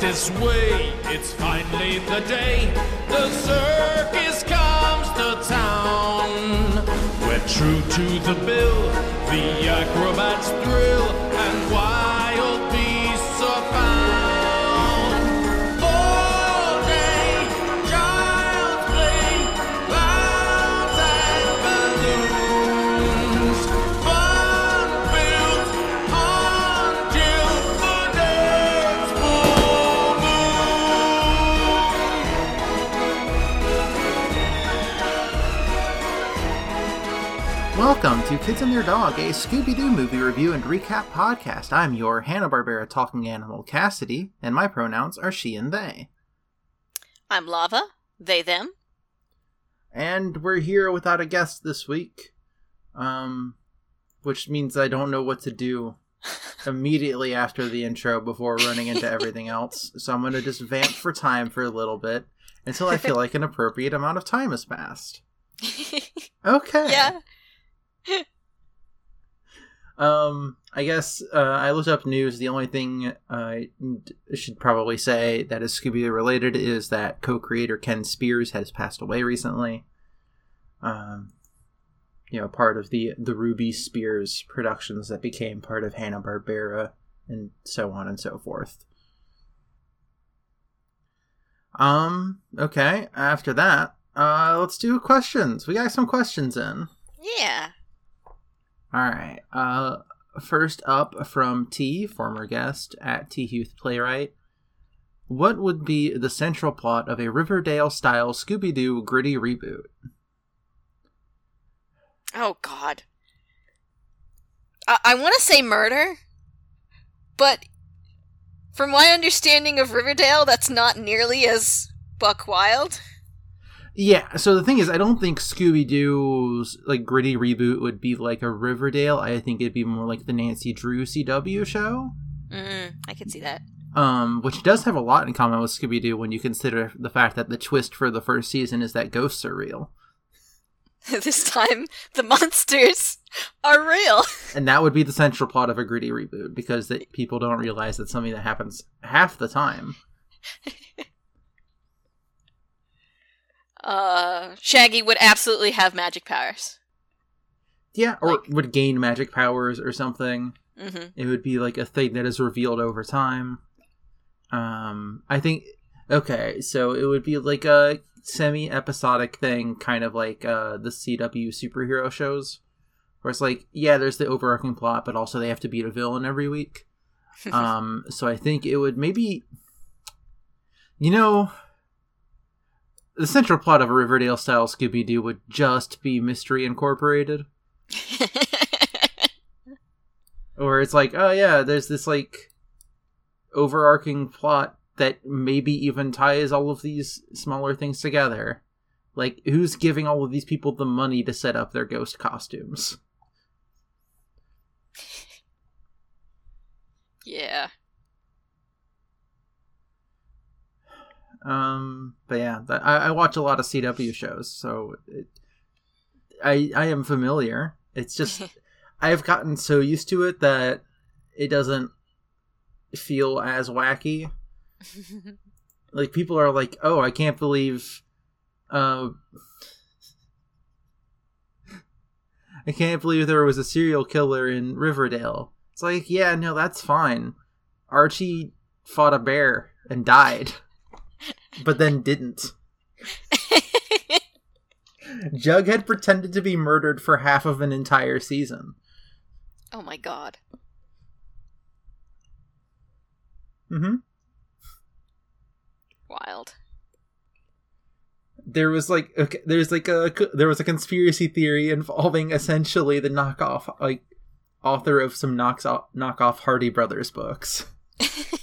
this way. It's finally the day the circus comes to town. We're true to the bill, the acrobats thrill, and wild Welcome to Kids and Their Dog, a Scooby Doo movie review and recap podcast. I'm your Hanna-Barbera talking animal, Cassidy, and my pronouns are she and they. I'm Lava. They, them. And we're here without a guest this week, um, which means I don't know what to do immediately after the intro before running into everything else. So I'm going to just vamp for time for a little bit until I feel like an appropriate amount of time has passed. Okay. yeah. Um, I guess uh, I looked up news. The only thing I should probably say that is Scooby Doo related is that co-creator Ken Spears has passed away recently. Um, you know, part of the the Ruby Spears productions that became part of Hanna Barbera, and so on and so forth. Um. Okay. After that, uh, let's do questions. We got some questions in. Yeah. All right. Uh, first up from T, former guest at T Youth Playwright. What would be the central plot of a Riverdale style Scooby Doo gritty reboot? Oh, God. I, I want to say murder, but from my understanding of Riverdale, that's not nearly as buck wild. Yeah, so the thing is, I don't think Scooby Doo's like gritty reboot would be like a Riverdale. I think it'd be more like the Nancy Drew CW show. Mm, I could see that. Um, which does have a lot in common with Scooby Doo when you consider the fact that the twist for the first season is that ghosts are real. this time, the monsters are real. and that would be the central plot of a gritty reboot because that people don't realize that something that happens half the time Uh, Shaggy would absolutely have magic powers. yeah or Like- would gain magic powers or something. Hmm it would be like a thing that is revealed over time. Um i think okay so it would be like a semi episodic thing kind of like uh the cw superhero shows. Where it's like yeah there's the overarching plot but also they have to beat a villain every week. Um so i think it would maybe you know the central plot of a riverdale style scooby-doo would just be mystery incorporated. Or it's like oh yeah there's this like overarching plot that maybe even ties all of these smaller things together. Like who's giving all of these people the money to set up their ghost costumes? Yeah. Um, but yeah, that, I, I watch a lot of CW shows, so it, I I am familiar. It's just I've gotten so used to it that it doesn't feel as wacky. Like people are like, "Oh, I can't believe, uh, I can't believe there was a serial killer in Riverdale." It's like, yeah, no, that's fine. Archie fought a bear and died but then didn't. Jughead pretended to be murdered for half of an entire season. oh my god. Mm-hmm. Wild. There was like okay, there's like a there was a conspiracy theory involving essentially the knockoff like author of some knocks off, knockoff Hardy Brothers books.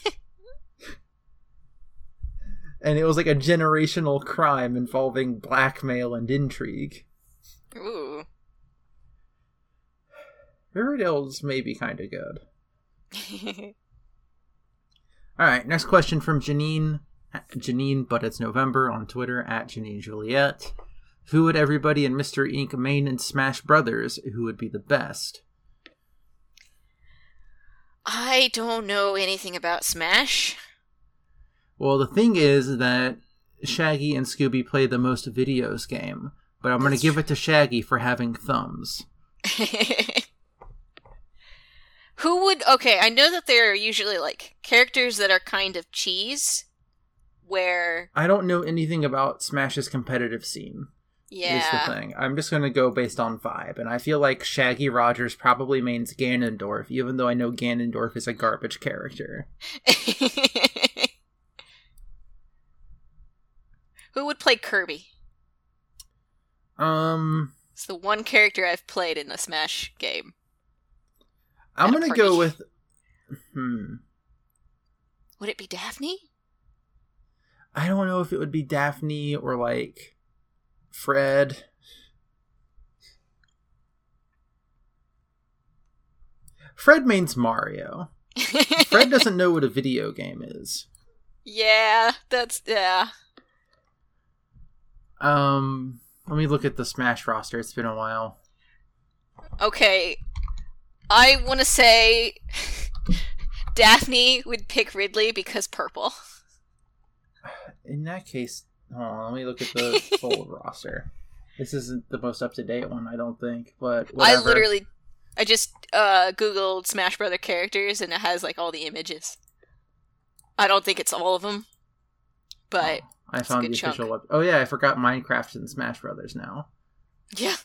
and it was like a generational crime involving blackmail and intrigue. Ooh. Riverdale's maybe kind of good. All right, next question from Janine. Janine, but it's November on Twitter at Janine Juliet. Who would everybody in Mystery Inc. main and Smash Brothers? Who would be the best? I don't know anything about Smash. Well, the thing is that Shaggy and Scooby play the most videos game, but I'm going to give it to Shaggy for having thumbs. Who would okay, I know that there are usually like characters that are kind of cheese where I don't know anything about Smash's competitive scene. Yeah. Is the thing. I'm just going to go based on vibe, and I feel like Shaggy Rogers probably means Ganondorf, even though I know Ganondorf is a garbage character. Who would play Kirby? Um, It's the one character I've played in a Smash game. I'm going to go with. Hmm. Would it be Daphne? I don't know if it would be Daphne or like Fred. Fred means Mario. Fred doesn't know what a video game is. yeah, that's yeah. Um, let me look at the Smash roster. It's been a while. Okay. I want to say Daphne would pick Ridley because purple. In that case, hold on, let me look at the full roster. This isn't the most up to date one, I don't think, but whatever. I literally I just uh googled Smash Brother characters and it has like all the images. I don't think it's all of them. But I found the chunk. official web. Oh yeah, I forgot Minecraft and Smash Brothers now. yeah.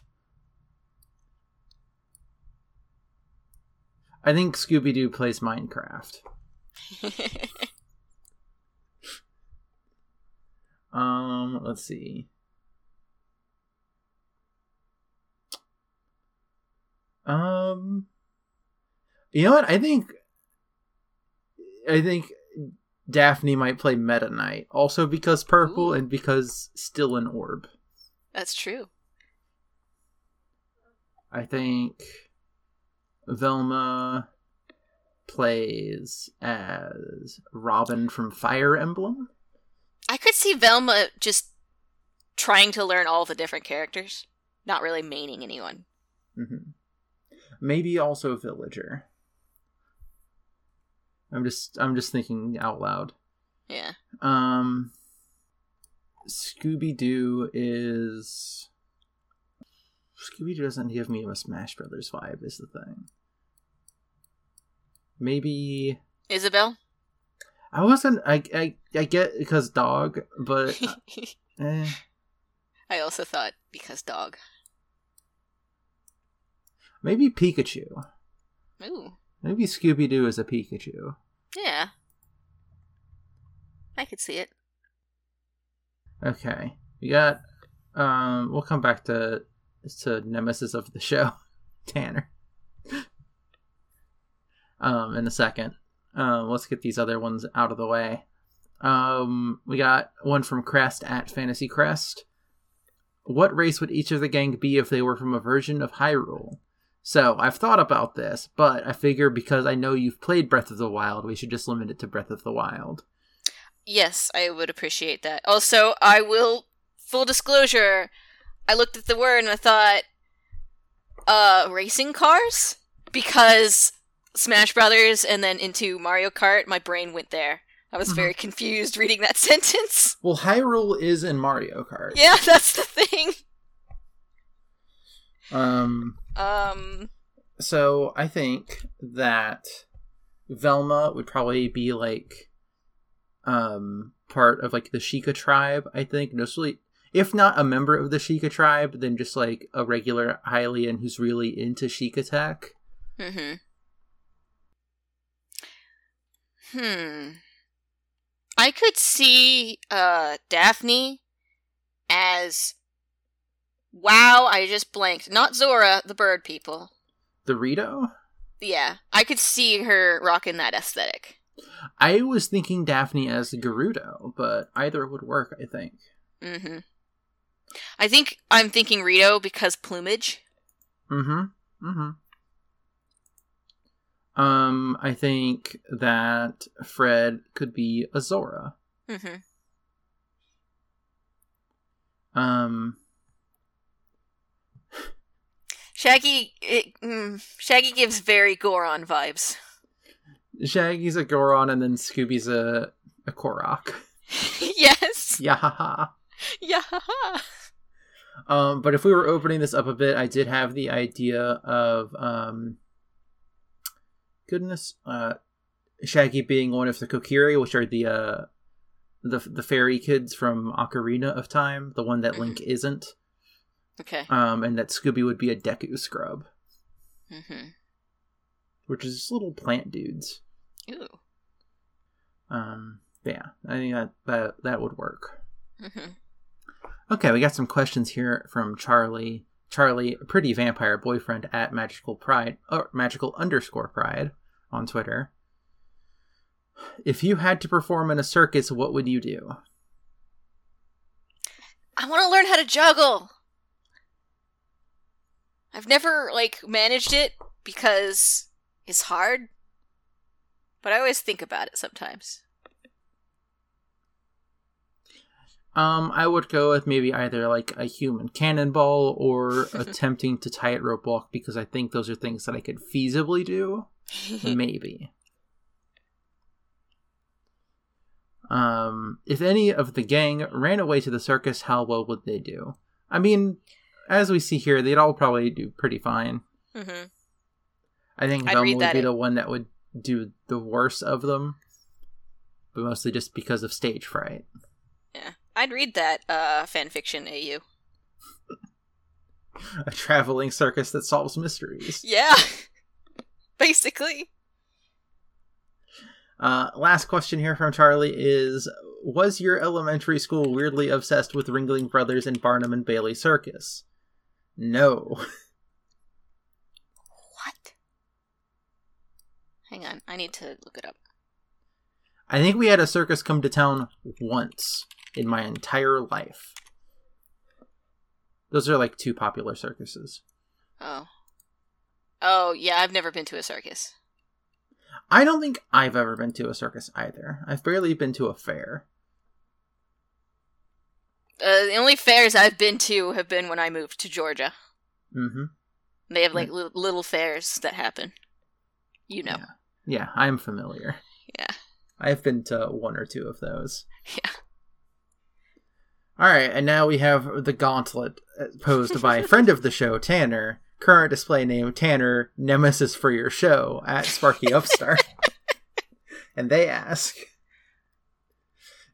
I think Scooby Doo plays Minecraft. Um, let's see. Um, you know what? I think, I think Daphne might play Meta Knight, also because purple Ooh. and because still an orb. That's true. I think Velma plays as Robin from Fire Emblem. I could see Velma just trying to learn all the different characters, not really maining anyone. hmm Maybe also Villager. I'm just I'm just thinking out loud. Yeah. Um Scooby Doo is Scooby Doo doesn't give me a Smash Brothers vibe is the thing. Maybe Isabel? I wasn't I I, I get because dog, but eh, I also thought because dog. maybe Pikachu. Ooh. Maybe Scooby Doo is a Pikachu. Yeah. I could see it. Okay. We got um we'll come back to to Nemesis of the show, Tanner. um in a second. Um let's get these other ones out of the way. Um we got one from Crest at Fantasy Crest. What race would each of the gang be if they were from a version of Hyrule? So, I've thought about this, but I figure because I know you've played Breath of the Wild, we should just limit it to Breath of the Wild. Yes, I would appreciate that. Also, I will full disclosure, I looked at the word and I thought uh racing cars because Smash Brothers and then into Mario Kart, my brain went there. I was very confused reading that sentence. Well, Hyrule is in Mario Kart. Yeah, that's the thing. Um Um So I think that Velma would probably be like um part of like the Sheikah tribe, I think. Mostly if not a member of the Sheikah tribe, then just like a regular Hylian who's really into Sheikah tech. hmm Hmm. I could see uh Daphne as Wow, I just blanked. Not Zora, the bird people. The Rito? Yeah, I could see her rocking that aesthetic. I was thinking Daphne as Gerudo, but either would work, I think. hmm I think I'm thinking Rito because plumage. Mm-hmm. Mm-hmm. Um, I think that Fred could be Azora. hmm Um, Shaggy, it, mm, Shaggy gives very Goron vibes. Shaggy's a Goron, and then Scooby's a a Korok. yes. Yeah. Yeah. Um, but if we were opening this up a bit, I did have the idea of um, goodness, uh, Shaggy being one of the Kokiri, which are the uh, the the fairy kids from Ocarina of Time, the one that Link isn't, Okay. um, and that Scooby would be a Deku scrub, Mm-hmm. which is little plant dudes. Ooh. Um, yeah, I think that that that would work. Mm-hmm. Okay, we got some questions here from Charlie. Charlie, pretty vampire boyfriend at magical pride or magical underscore pride on Twitter. If you had to perform in a circus, what would you do? I want to learn how to juggle. I've never like managed it because it's hard, but I always think about it sometimes. Um, I would go with maybe either like a human cannonball or attempting to tie tightrope walk because I think those are things that I could feasibly do. Maybe. Um, if any of the gang ran away to the circus, how well would they do? I mean, as we see here, they'd all probably do pretty fine. hmm I think I'd Velma would be in- the one that would do the worst of them, but mostly just because of stage fright. Yeah, I'd read that uh, fan fiction. Au. A traveling circus that solves mysteries. Yeah, basically. Uh, last question here from Charlie is Was your elementary school weirdly obsessed with Ringling Brothers and Barnum and Bailey Circus? No. What? Hang on, I need to look it up. I think we had a circus come to town once in my entire life. Those are like two popular circuses. Oh. Oh, yeah, I've never been to a circus. I don't think I've ever been to a circus either. I've barely been to a fair. Uh, the only fairs I've been to have been when I moved to Georgia. Mm-hmm. They have like li- little fairs that happen. You know. Yeah. Yeah, I'm familiar. Yeah. I've been to one or two of those. Yeah. All right, and now we have the gauntlet uh, posed by a friend of the show, Tanner. Current display name Tanner, nemesis for your show at Sparky Upstart. and they ask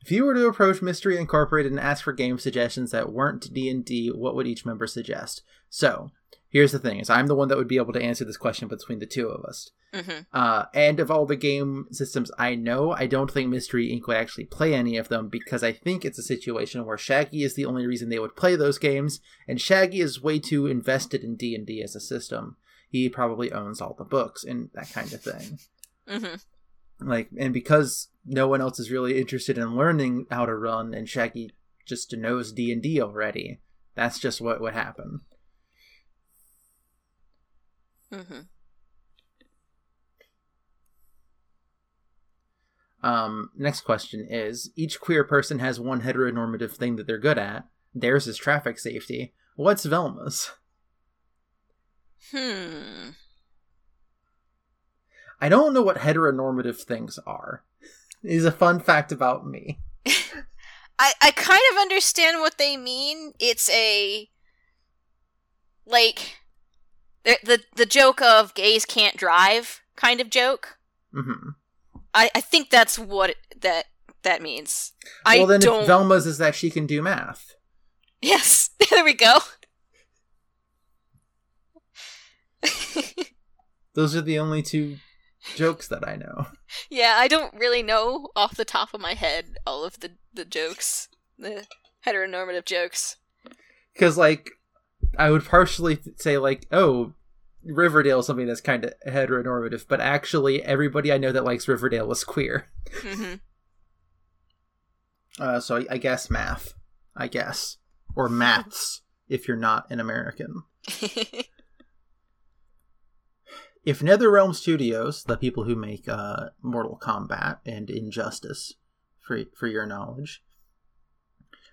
If you were to approach Mystery Incorporated and ask for game suggestions that weren't D&D, what would each member suggest? So, here's the thing, is I'm the one that would be able to answer this question between the two of us. hmm Uh, and of all the game systems I know, I don't think Mystery Inc. would actually play any of them because I think it's a situation where Shaggy is the only reason they would play those games, and Shaggy is way too invested in D and D as a system. He probably owns all the books and that kind of thing. hmm Like, and because no one else is really interested in learning how to run, and Shaggy just knows D and D already, that's just what would happen. hmm Um, next question is each queer person has one heteronormative thing that they're good at. Theirs is traffic safety. What's Velma's? Hmm. I don't know what heteronormative things are. Is a fun fact about me. I I kind of understand what they mean. It's a like the the the joke of gays can't drive kind of joke. hmm I I think that's what it, that that means. I well, then don't. Velma's is that she can do math. yes, there we go. Those are the only two jokes that I know. Yeah, I don't really know off the top of my head all of the the jokes, the heteronormative jokes. Because, like, I would partially say, like, oh, Riverdale is something that's kind of heteronormative, but actually, everybody I know that likes Riverdale was queer. hmm Uh, so I, I guess math. I guess. Or maths, if you're not an American. If NetherRealm Studios, the people who make uh, Mortal Kombat and Injustice, for, for your knowledge,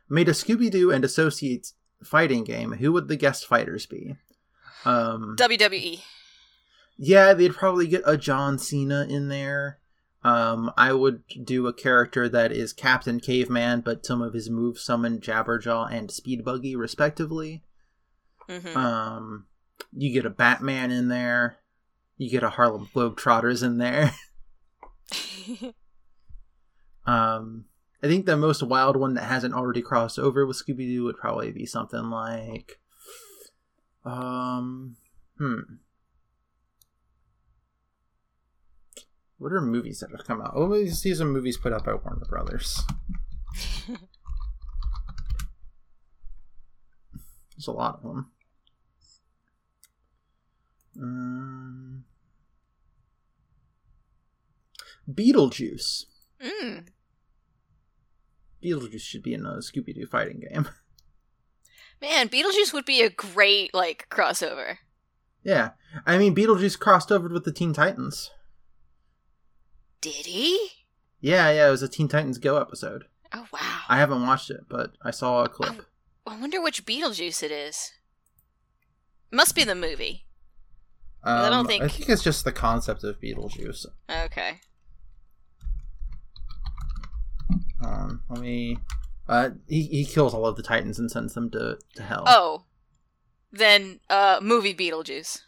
made a Scooby Doo and Associates fighting game, who would the guest fighters be? Um, WWE. yeah, they'd probably get a John Cena in there. Um, I would do a character that is Captain Caveman, but some of his moves summon Jabberjaw and Speed Buggy, respectively. hmm Um, you get a Batman in there. You get a Harlem Globetrotters in there. Um, I think the most wild one that hasn't already crossed over with Scooby Doo would probably be something like, um, hmm. What are movies that have come out? Oh, let me see some movies put out by Warner Brothers. There's a lot of them. Um, Beetlejuice. mm. Beetlejuice should be in a Scooby Doo fighting game. Man, Beetlejuice would be a great like crossover. yeah, I mean Beetlejuice crossed over with the Teen Titans. Did he? Yeah, yeah, it was a Teen Titans Go episode. Oh wow. I haven't watched it, but I saw a clip. I wonder which Beetlejuice it is. Must be the movie. Um, I don't think- I think it's just the concept of Beetlejuice. Okay. Um, let me. Uh, he he kills all of the Titans and sends them to to hell. Oh. Then uh movie Beetlejuice.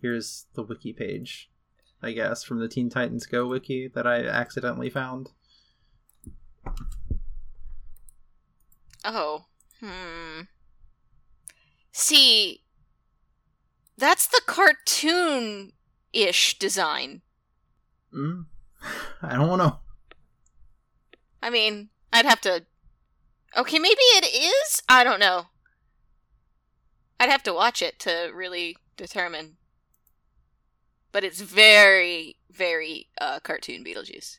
Here's the wiki page, I guess, from the Teen Titans Go wiki that I accidentally found. Oh. Hmm. See, that's the cartoon ish design. Mm, I don't know. I mean, I'd have to. Okay, maybe it is? I don't know. I'd have to watch it to really determine. But it's very, very uh, cartoon Beetlejuice.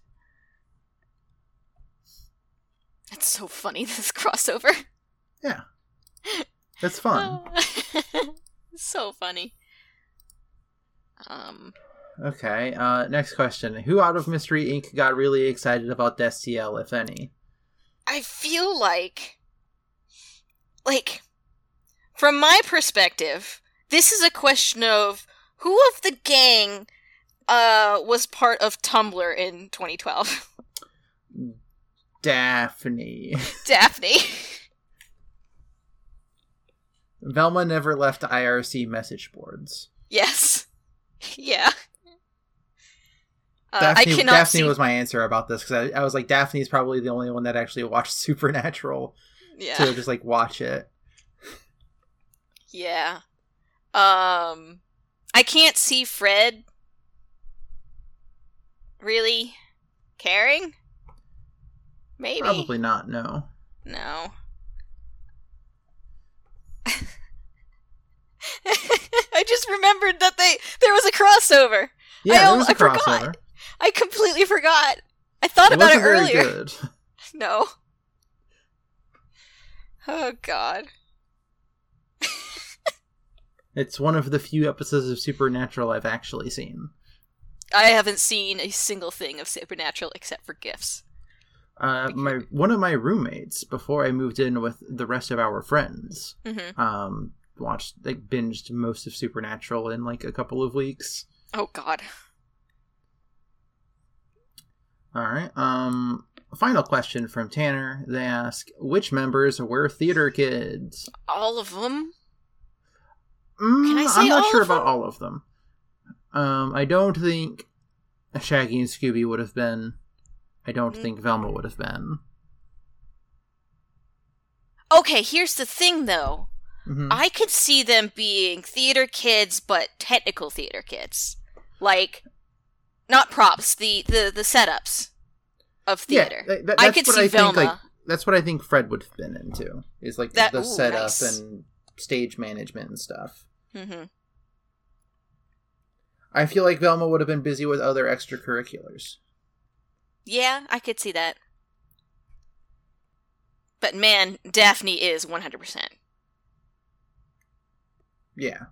It's so funny, this crossover. Yeah, It's fun. so funny. Um, Okay. Uh, next question: Who out of Mystery Inc. got really excited about Destiel, if any? I feel like, like, from my perspective, this is a question of who of the gang uh was part of Tumblr in 2012. Daphne. Daphne. Velma never left IRC message boards. yes. Yeah. Uh, Daphne, I cannot Daphne see. was my answer about this because I, I was like, Daphne's probably the only one that actually watched Supernatural yeah. to just like watch it. Yeah. Um I can't see Fred really caring. Maybe. Probably not. No. No. I just remembered that they there was a crossover. Yeah, I there was a I forgot. crossover. I completely forgot. I thought It about it earlier. good. No. Oh god. It's one of the few episodes of Supernatural I've actually seen. I haven't seen a single thing of Supernatural except for gifs. Uh, my one of my roommates before I moved in with the rest of our friends, hmm um, watched like binged most of Supernatural in like a couple of weeks. Oh god. All right. Um, final question from Tanner. They ask which members were theater kids. All of them? Mm, Can I say I'm not sure about all of them. Um, I don't think Shaggy and Scooby would have been. I don't Mm. think Velma would have been. Okay, here's the thing though. Mhm. I could see them being theater kids, but technical theater kids. Like, not props, the the, the setups of theater. Yeah, that- I could see think, Velma. like, that's what I think Fred would have been into. Is like That- the ooh, setup nice. and stage management and stuff. Mm-hmm. I feel like Velma would have been busy with other extracurriculars. Yeah, I could see that. But man, Daphne is 100%. Yeah.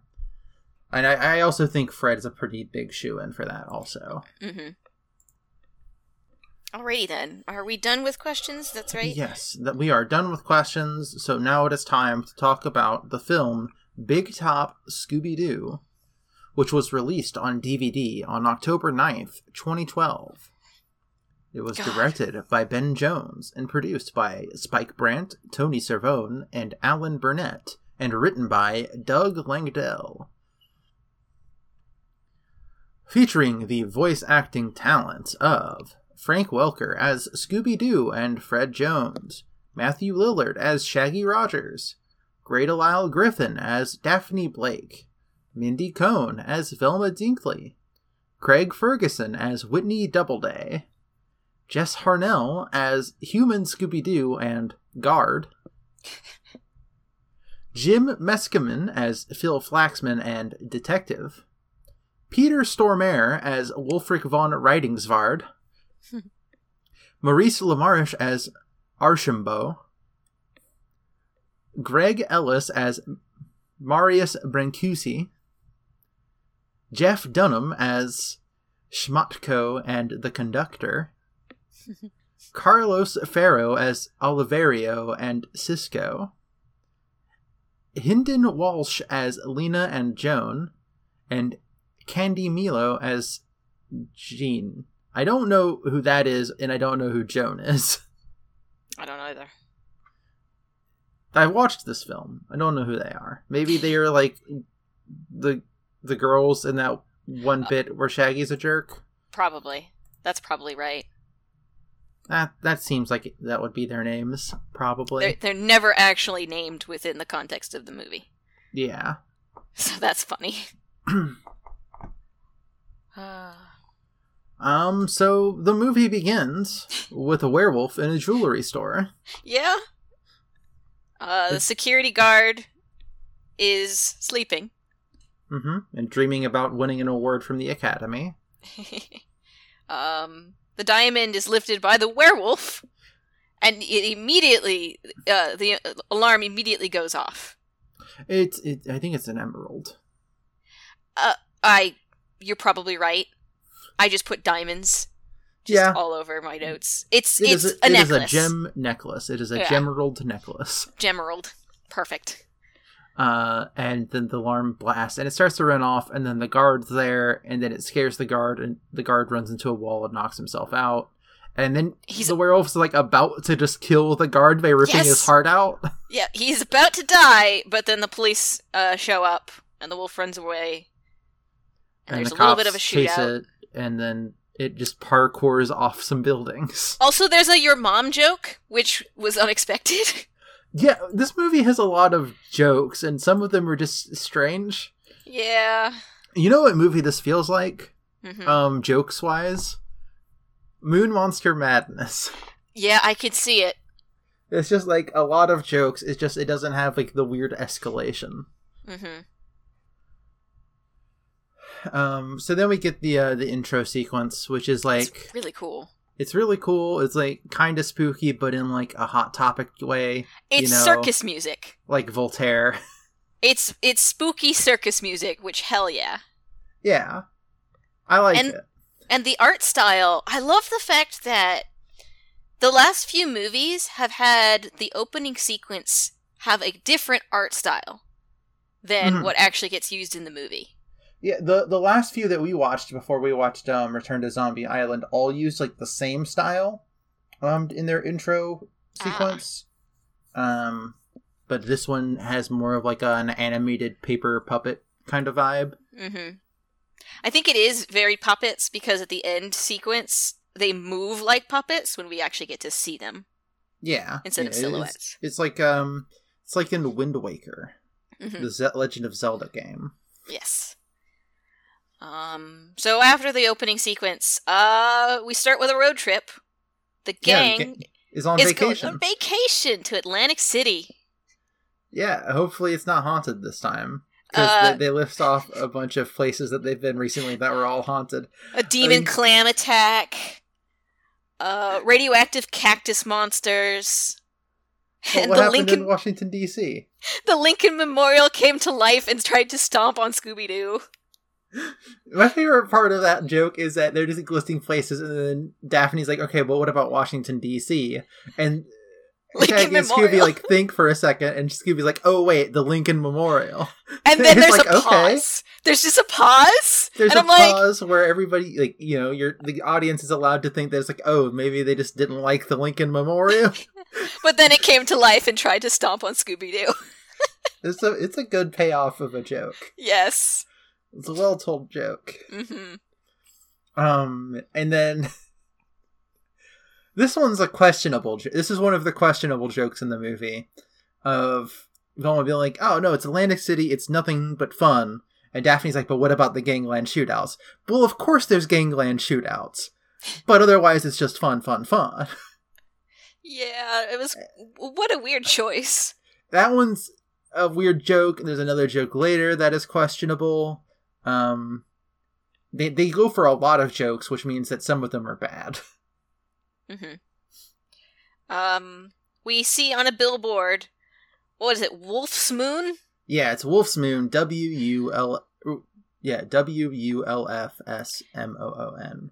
And I, I also think Fred is a pretty big shoe in for that also. hmm Alrighty then. Are we done with questions? That's right. Yes, that we are done with questions, so now it is time to talk about the film Big Top Scooby Doo, which was released on DVD on October 9th, 2012. It was God. directed by Ben Jones and produced by Spike Brandt, Tony Cervone, and Alan Burnett, and written by Doug Langdale. Featuring the voice acting talents of Frank Welker as Scooby Doo and Fred Jones, Matthew Lillard as Shaggy Rogers, Grey DeLisle Griffin as Daphne Blake, Mindy Cohn as Velma Dinkley, Craig Ferguson as Whitney Doubleday, Jess Harnell as Human Scooby Doo and Guard, Jim Meskimen as Phil Flaxman and Detective, Peter Stormare as Wolfric von Ridingsvard, Maurice LaMarche as Archambault, Greg Ellis as Marius Brancusi, Jeff Dunham as Schmatko and the Conductor, Carlos Ferro as Oliverio and Cisco, Hynden Walch as Lena and Joan, and Candy Milo as Jean. I don't know who that is, and I don't know who Joan is. I don't know either. I watched this film. I don't know who they are. Maybe they are like the the girls in that one uh, bit where Shaggy's a jerk. Probably. That's probably right. That that seems like that would be their names, probably. They're, they're never actually named within the context of the movie. Yeah. So that's funny. Uh, Um. So the movie begins with a werewolf in a jewelry store. yeah. Uh, the security guard is sleeping. Mm hmm And dreaming about winning an award from the Academy. um, the diamond is lifted by the werewolf, and it immediately, uh, the alarm immediately goes off. It's. It, I think it's an emerald. I, you're probably right. I just put diamonds just Yeah. all over my notes. It's It it's is a, it is necklace. a gem necklace. It is a Yeah. gemerald necklace. Gemerald. Perfect. Uh, and then the alarm blasts and it starts to run off and then the guard's there and then it scares the guard and the guard runs into a wall and knocks himself out and then He's- the werewolf's like about to just kill the guard by ripping Yes. his heart out Yeah, he's about to die, but then the police uh, show up, and the wolf runs away. And, and there's the a little bit of a chase shootout. it and then it just parkours off some buildings Also, there's a your mom joke, which was unexpected. yeah this movie has a lot of jokes and some of them are just strange yeah. you know what movie this feels like hmm um jokes wise moon monster madness yeah, I could see it. It's just like a lot of jokes. It's just it doesn't have like the weird escalation. hmm Um, so then we get the uh, the intro sequence, which is like it's really cool. It's really cool. It's like kind of spooky, but in like a hot topic way, It's know- circus music. like Voltaire. It's it's spooky circus music, which hell yeah. yeah, I like And- it. And the art style, I love the fact that the last few movies have had the opening sequence have a different art style than Mhm. what actually gets used in the movie. Yeah, the the last few that we watched before we watched um Return to Zombie Island all used like the same style, um in their intro Ah. sequence. Um, but this one has more of like an animated paper puppet kind of vibe. hmm I think it is very puppets because at the end sequence they move like puppets when we actually get to see them. Yeah, Instead yeah, of silhouettes. It's, it's like um, it's like in Wind Waker, Mhm. the Ze- Legend of Zelda game. Yes. Um. So after the opening sequence, uh, we start with a road trip. The Yeah, gang Is on is vacation. going on vacation to Atlantic City. yeah, hopefully it's not haunted this time because Uh, they, they list off a bunch of places that they've been recently that were all haunted. A demon mean- clam attack. Uh, radioactive cactus monsters. And what the happened Lincoln in Washington D.C.? the Lincoln Memorial came to life and tried to stomp on Scooby Doo. My favorite part of that joke is that they're just like, listing places, and then Daphne's like, "Okay, but what about Washington D.C.?" And Lincoln and Scooby like think for a second, and Scooby's like, "Oh wait, the Lincoln Memorial." And then there's like, a okay. pause. There's just a pause, There's and a I'm like, pause where everybody, like, you know, you're the audience is allowed to think that it's like, oh, maybe they just didn't like the Lincoln Memorial. but then it came to life and tried to stomp on Scooby Doo. it's a it's a good payoff of a joke. yes. It's a well told joke. hmm Um, and then this one's a questionable. jo- This is one of the questionable jokes in the movie of going Velma being like, "Oh no, it's Atlantic City. It's nothing but fun." And Daphne's like, "But what about the gangland shootouts?" Well, of course there's gangland shootouts, but otherwise it's just fun, fun, fun. Yeah, it was. What a weird choice. that one's a weird joke. There's another joke later that is questionable. Um, they they go for a lot of jokes, which means that some of them are bad. hmm Um, we see on a billboard, what is it, Wolf's Moon? Yeah, it's Wolf's Moon. W U L. Yeah, W U L F S M O O N.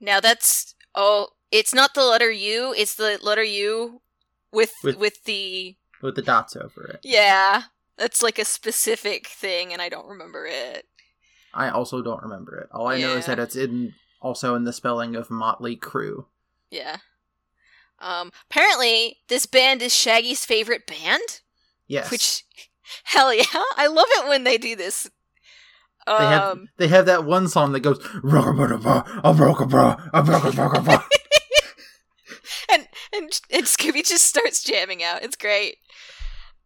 Now that's oh, it's not the letter U. It's the letter U with With- with, the with the dots over it. yeah. That's like a specific thing, and I don't remember it. I also don't remember it. All I know is that it's in also in the spelling of Motley Crue. Yeah. Um. Apparently, this band is Shaggy's favorite band. Yes, Which, hell yeah, I love it when they do this. Um. they have they have that one song that goes "Rockabra, a broca a broca and and and Scooby just starts jamming out. It's great.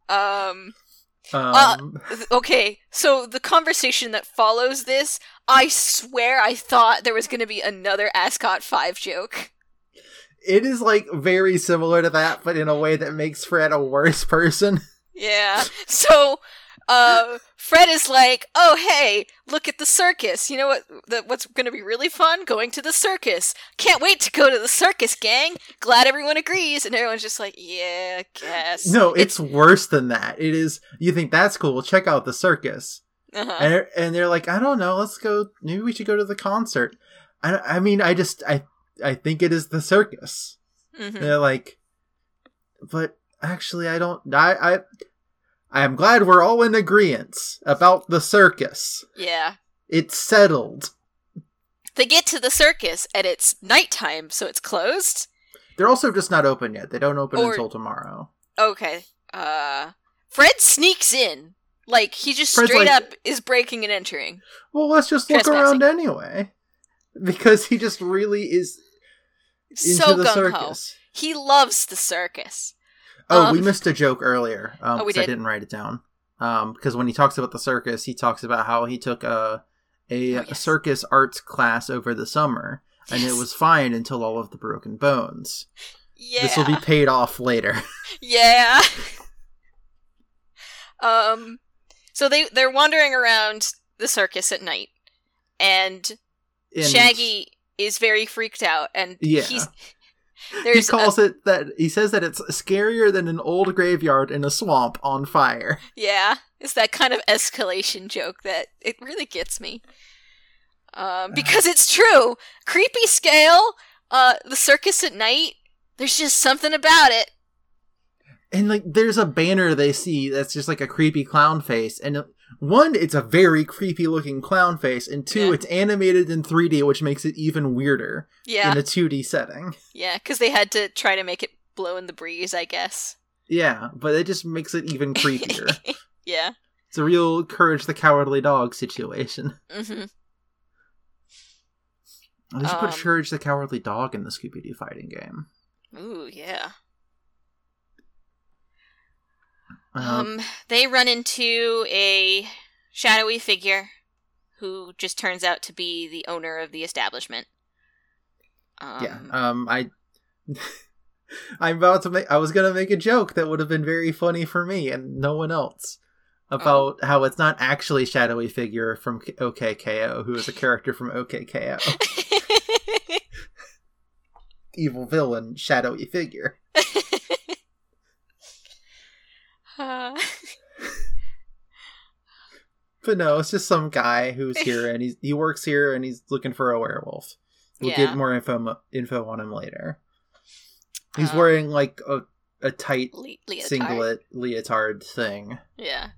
Um. Um, th- Okay, so the conversation that follows this, I swear I thought there was going to be another Ascot Five joke. it is like very similar to that, but in a way that makes Fred a worse person. Yeah. So, uh, Fred is like, "Oh, hey, look at the circus. You know what? The, what's going to be really fun? Going to the circus. Can't wait to go to the circus, gang. Glad everyone agrees." And everyone's just like, "Yeah, guess." No, it's worse than that. It is. You think that's cool? Check out the circus. uh-huh. and they're, and they're like, I don't know, let's go. Maybe we should go to the concert. I, I mean, I just, I, I think it is the circus. Mhm. They're like, but actually, I don't. I, I, I am glad we're all in agreement about the circus. Yeah. It's settled. They get to the circus and it's nighttime, so it's closed. They're also just not open yet. They don't open Or- until tomorrow. Okay. Uh Fred sneaks in. Like he just Fred's straight like- up is breaking and entering. Well, let's just look around anyway, because he just really is into so the circus. He loves the circus. Oh, we Um, missed a joke earlier. Um, Oh, we 'cause I did? didn't write it down. Um, because when he talks about the circus, he talks about how he took a a Oh, yes. circus arts class over the summer, and it was fine until all of the broken bones. Yeah. This will be paid off later. Yeah. um so they they're wandering around the circus at night and, And Shaggy is very freaked out and Yeah. he's He there's a- calls it that. He says that it's scarier than an old graveyard in a swamp on fire. Yeah, it's that kind of escalation joke that it really gets me. Um, because it's true. Creepy scale, uh, the circus at night, there's just something about it. And like, there's a banner they see that's just like a creepy clown face. And uh, one, it's a very creepy looking clown face, and two, Yeah. it's animated in 3D, which makes it even weirder Yeah, in a 2D setting. yeah, because they had to try to make it blow in the breeze, I guess. Yeah, but it just makes it even creepier. yeah. it's a real Courage the Cowardly Dog situation. hmm They should put Um, Courage the Cowardly Dog in the Scooby Doo fighting game. Ooh, yeah. Um, Um, they run into a shadowy figure who just turns out to be the owner of the establishment. Um, yeah. Um, I. I'm about to make. I was gonna make a joke that would have been very funny for me and no one else about how it's not actually shadowy figure from OKKO, who is a character from OKKO, evil villain, shadowy figure. Uh, But no, it's just some guy who's here and he's he works here and he's looking for a werewolf. We'll Yeah. get more info info on him later. He's Um, wearing like a a tight Le- leotard. singlet leotard thing. Yeah.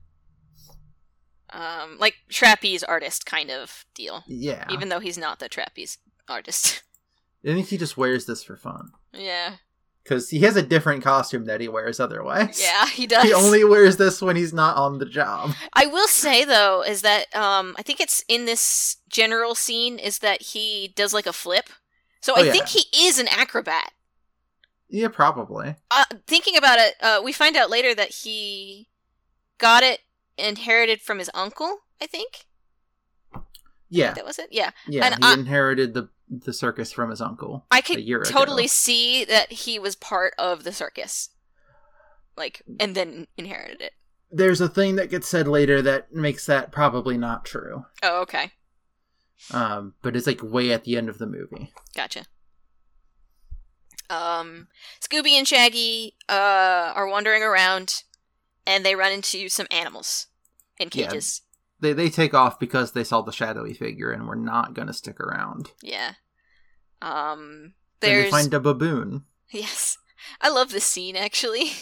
Um, like trapeze artist kind of deal. Yeah. Even though he's not the trapeze artist. I think he just wears this for fun. yeah. Because he has a different costume that he wears otherwise. Yeah, he does. He only wears this when he's not on the job. I will say though, is that um I think it's in this general scene is that he does like a flip. So Oh, I yeah. think he is an acrobat. Yeah, probably. Uh, thinking about it, uh, we find out later that he got it inherited from his uncle. I think Yeah. that was it. Yeah, Yeah. And he I- inherited the the circus from his uncle. I could year ago. totally see that he was part of the circus, like, and then inherited it. There's a thing that gets said later that makes that probably not true. Oh, okay, Um, but it's like way at the end of the movie. gotcha. Um, Scooby and Shaggy uh are wandering around, and they run into some animals in cages. They they take off because they saw the shadowy figure and were not gonna stick around. Yeah. Um, there's they find a baboon. yes, I love this scene actually.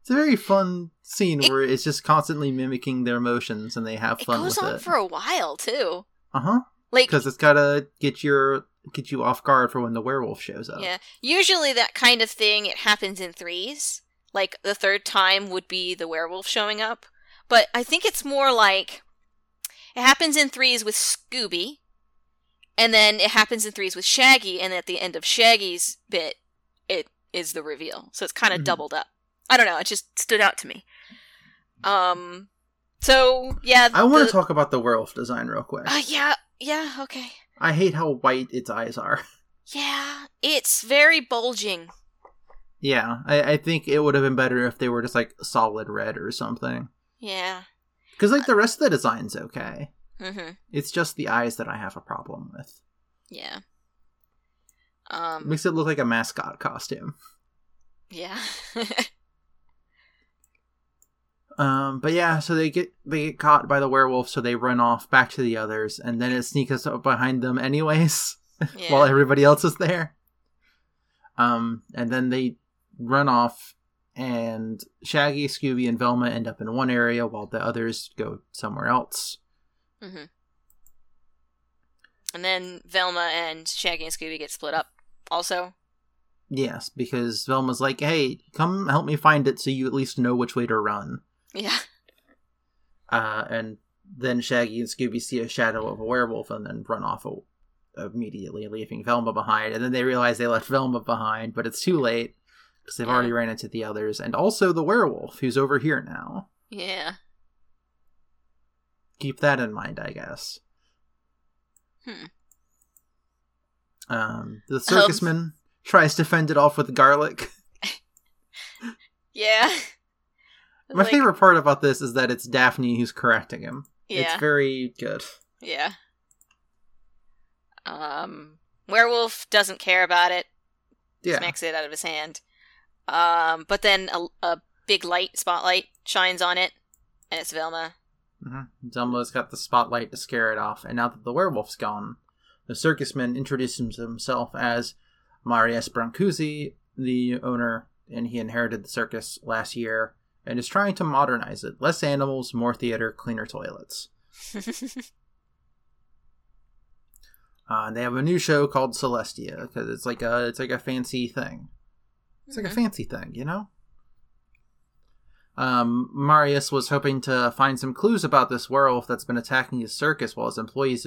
It's a very fun scene It- where it's just constantly mimicking their emotions and they have fun. It goes with on it. for a while too. Uh huh. Like Because it's gotta get your get you off guard for when the werewolf shows up. Yeah. Usually that kind of thing it happens in threes. Like the third time would be the werewolf showing up. But I think it's more like it happens in threes with Scooby. And then it happens in threes with Shaggy and at the end of Shaggy's bit it is the reveal. So it's kind of Mhm. doubled up. I don't know, it just stood out to me. Um so yeah, I want to talk about the werewolf design real quick. Uh, yeah, yeah, okay. I hate how white its eyes are. Yeah, it's very bulging. yeah, I, I think it would have been better if they were just like solid red or something. Yeah. Because like the rest of the design's okay. Mhm. It's just the eyes that I have a problem with. Yeah. Um. makes it look like a mascot costume. Yeah. Um, but yeah, so they get they get caught by the werewolf, so they run off back to the others, and then it sneaks up behind them anyways, yeah. while everybody else is there. Um, and then they run off, and Shaggy, Scooby, and Velma end up in one area, while the others go somewhere else. hmm And then Velma and Shaggy and Scooby get split up. Also. Yes, because Velma's like, "Hey, come help me find it, so you at least know which way to run." Yeah. Uh, and then Shaggy and Scooby see a shadow of a werewolf and then run off immediately, leaving Velma behind. And then they realize they left Velma behind, but it's too late because they've Yeah. already ran into the others and also the werewolf who's over here now. Yeah. Keep that in mind, I guess. Hmm. Um, the circusman tries to fend it off with garlic. Yeah. My Like, favorite part about this is that it's Daphne who's correcting him. Yeah. It's very good. Yeah. Um. Werewolf doesn't care about it. Yeah. Smacks it out of his hand. Um. But then a, a big light spotlight shines on it, and it's Velma. Mm-hmm. Velma's got the spotlight to scare it off, and now that the werewolf's gone, the circusman introduces himself as Marius Brancusi, the owner, and he inherited the circus last year and is trying to modernize it. Less animals, more theater, cleaner toilets. Uh, and they have a new show called Celestia because it's like a it's like a fancy thing. It's like a Mhm. fancy thing, you know. Um, Marius was hoping to find some clues about this werewolf that's been attacking his circus while his employees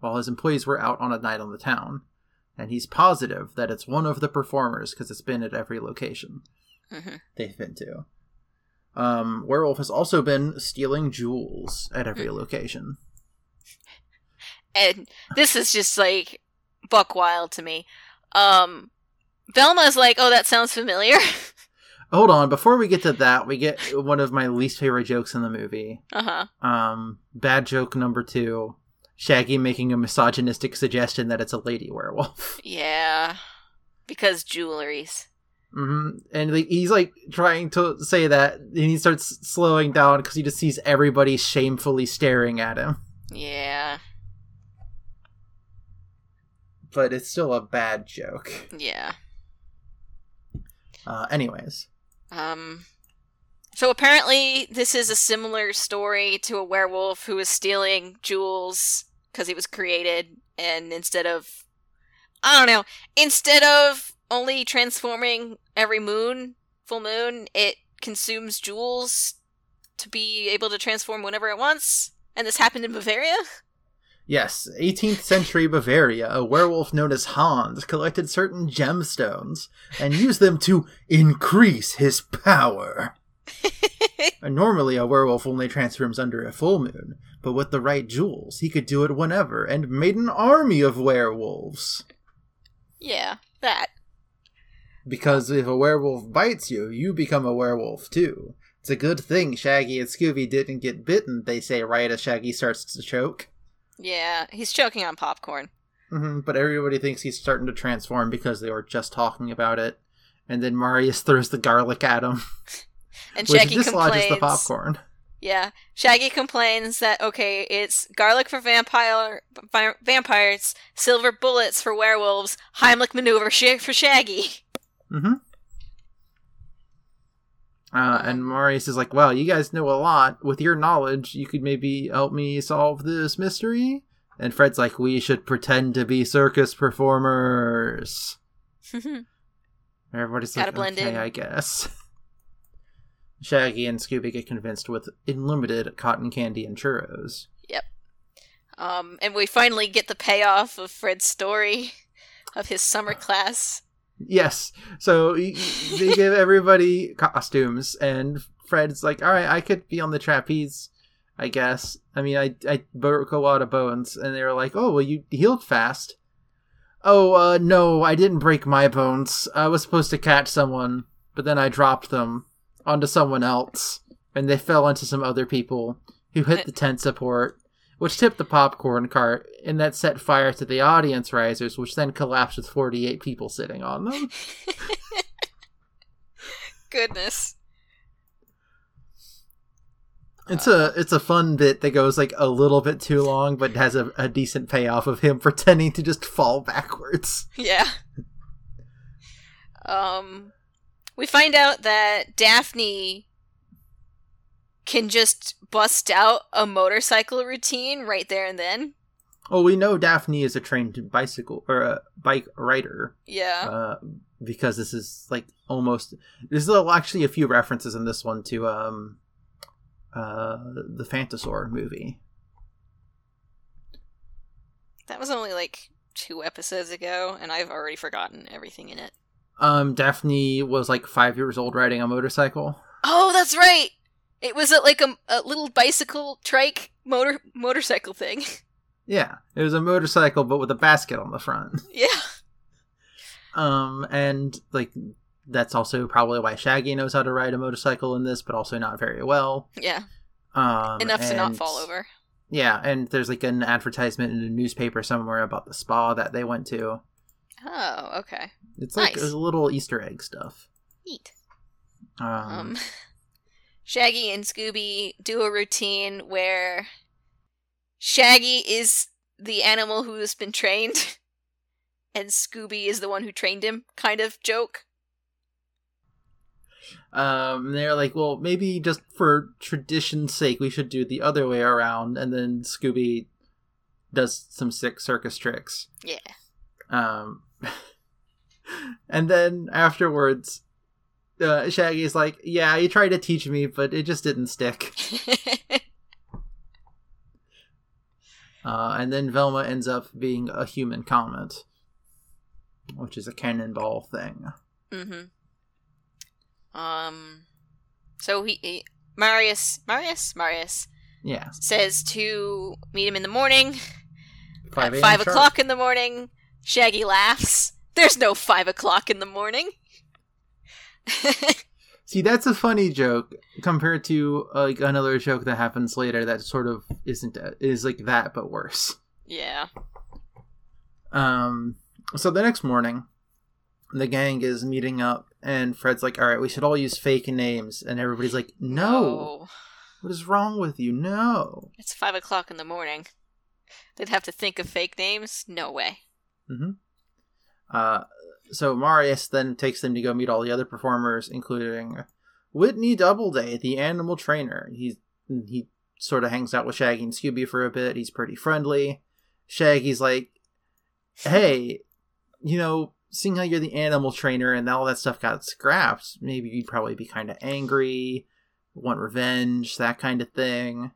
while his employees were out on a night on the town, and he's positive that it's one of the performers because it's been at every location Mhm. they've been to. Um, werewolf has also been stealing jewels at every location. and this is just like buck wild to me. Um, Velma's like, "Oh, that sounds familiar." Hold on, before we get to that, we get one of my least favorite jokes in the movie. uh huh. Um, bad joke number two: Shaggy making a misogynistic suggestion that it's a lady werewolf. Yeah, because jewelries. hmm And like, he's like trying to say that, and he starts slowing down because he just sees everybody shamefully staring at him. Yeah, But it's still a bad joke. yeah. Uh, anyways, Um, So apparently, this is a similar story to a werewolf who was stealing jewels because he was created, and instead of, I don't know, instead of only transforming every moon, full moon, it consumes jewels to be able to transform whenever it wants. And this happened in Bavaria. Yes, 18th century Bavaria, a werewolf known as Hans collected certain gemstones and used them to increase his power. Normally, a werewolf only transforms under a full moon, but with the right jewels, he could do it whenever and made an army of werewolves. yeah, that. Because if a werewolf bites you, you become a werewolf too. It's a good thing Shaggy and Scooby didn't get bitten, they say right as Shaggy starts to choke. Yeah, he's choking on popcorn. hmm but everybody thinks he's starting to transform because they were just talking about it. And then Marius throws the garlic at him, And which Shaggy dislodges complains. the popcorn. Yeah, Shaggy complains that okay, it's garlic for vampire vi- vampires, silver bullets for werewolves, Heimlich maneuver sh- for Shaggy. hmm Uh, and Marius is like, "Well, you guys know a lot. With your knowledge, you could maybe help me solve this mystery." And Fred's like, "We should pretend to be circus performers." Everybody's Gotta like, blend "Okay, in." I guess." Shaggy and Scooby get convinced with unlimited cotton candy and churros. Yep. Um, and we finally get the payoff of Fred's story of his summer class. Yes. So they give everybody costumes, and Fred's like, "All right, I could be on the trapeze, I guess. I mean, I I broke a lot of bones." And they were like, "Oh, well, you healed fast." Oh, uh, no, I didn't break my bones. I was supposed to catch someone, but then I dropped them onto someone else, and they fell into some other people who hit the tent support, which tipped the popcorn cart, and that set fire to the audience risers, which then collapsed with 48 people sitting on them. Goodness. It's a it's a fun bit that goes like a little bit too long, but has a, a decent payoff of him pretending to just fall backwards. Yeah. Um, we find out that Daphne can just bust out a motorcycle routine right there and then. Well, we know Daphne is a trained bicycle or a bike rider, Yeah. uh, because this is like almost there's actually a few references in this one to um uh the Phantosaur movie. that was only like two episodes ago, and I've already forgotten everything in it. Um, Daphne was like five years old riding a motorcycle. Oh, that's right. It was a, like a, a little bicycle trike motor motorcycle thing. Yeah, it was a motorcycle, but with a basket on the front. yeah. Um, and like that's also probably why Shaggy knows how to ride a motorcycle in this, but also not very well. Yeah. Um, Enough to not fall over. Yeah, and there's like an advertisement in a newspaper somewhere about the spa that they went to. Oh, okay. It's like Nice. a little Easter egg stuff. Neat. Um, Um, Shaggy and Scooby do a routine where Shaggy is the animal who has been trained, and Scooby is the one who trained him. Kind of joke. um, they're like, well, maybe just for tradition's sake, we should do it the other way around, and then Scooby does some sick circus tricks. Yeah. Um, and then afterwards, uh, Shaggy's like, "Yeah, you tried to teach me, but it just didn't stick." Uh, and then Velma ends up being a human comet, which is a cannonball thing. mm-hmm. Um. So he, he Marius Marius Marius Yeah, says to meet him in the morning five, at five sharp. o'clock in the morning. Shaggy laughs. There's no five o'clock in the morning. See, that's a funny joke compared to uh, like another joke that happens later that sort of isn't is like that but worse. yeah. Um, so the next morning, the gang is meeting up, and Fred's like, "All right, we should all use fake names," and everybody's like, "No, No. what is wrong with you? No." It's five o'clock in the morning. They'd have to think of fake names? No way. Mm-hmm. Uh, so Marius then takes them to go meet all the other performers, including Whitney Doubleday, the animal trainer. He's he sort of hangs out with Shaggy and Scooby for a bit. He's pretty friendly. Shaggy's like, "Hey, you know, seeing how you're the animal trainer and all that stuff got scrapped, maybe you'd probably be kind of angry, want revenge, that kind of thing." And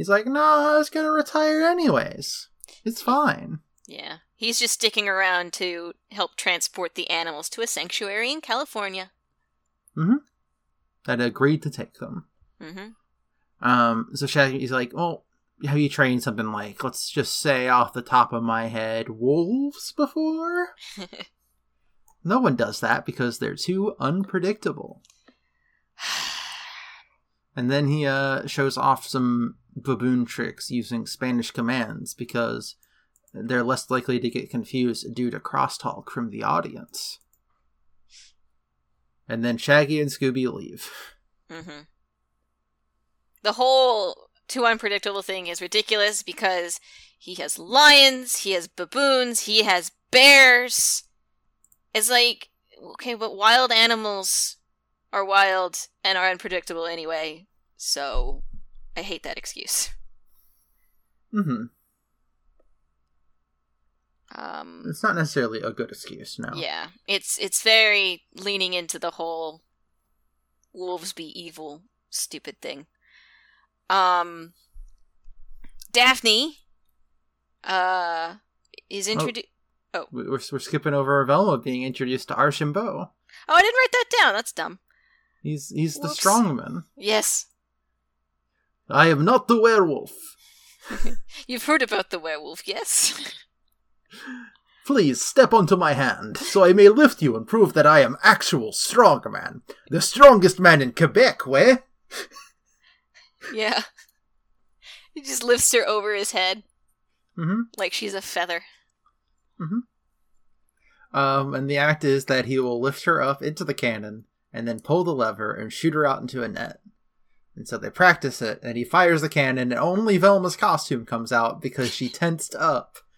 he's like, "No, I was gonna retire anyways. It's fine." Yeah. He's just sticking around to help transport the animals to a sanctuary in California. Mhm. That agreed to take them. hmm Um, so Shaggy's like, "Oh, have you trained something like, let's just say off the top of my head, wolves before?" No one does that because they're too unpredictable. And then he uh, shows off some baboon tricks using Spanish commands because they're less likely to get confused due to crosstalk from the audience. And then Shaggy and Scooby leave. hmm The whole too unpredictable thing is ridiculous because he has lions, he has baboons, he has bears. It's like, okay, but wild animals are wild and are unpredictable anyway, so I hate that excuse. hmm Um, It's not necessarily a good excuse, no. yeah, it's it's very leaning into the whole wolves be evil stupid thing. Um, Daphne, uh, is introduced. Oh, We're, we're skipping over Velma being introduced to Archambault. Oh, I didn't write that down. That's dumb. He's he's the Whoops. strongman. Yes, I am not the werewolf. you've heard about the werewolf. Yes. Please step onto my hand, so I may lift you and prove that I am actual strong man. The strongest man in Quebec, weh? yeah. He just lifts her over his head Mm-hmm. like she's a feather. Mm-hmm. Um, and the act is that he will lift her up into the cannon and then pull the lever and shoot her out into a net. And so they practice it, and he fires the cannon, and only Velma's costume comes out because she tensed up.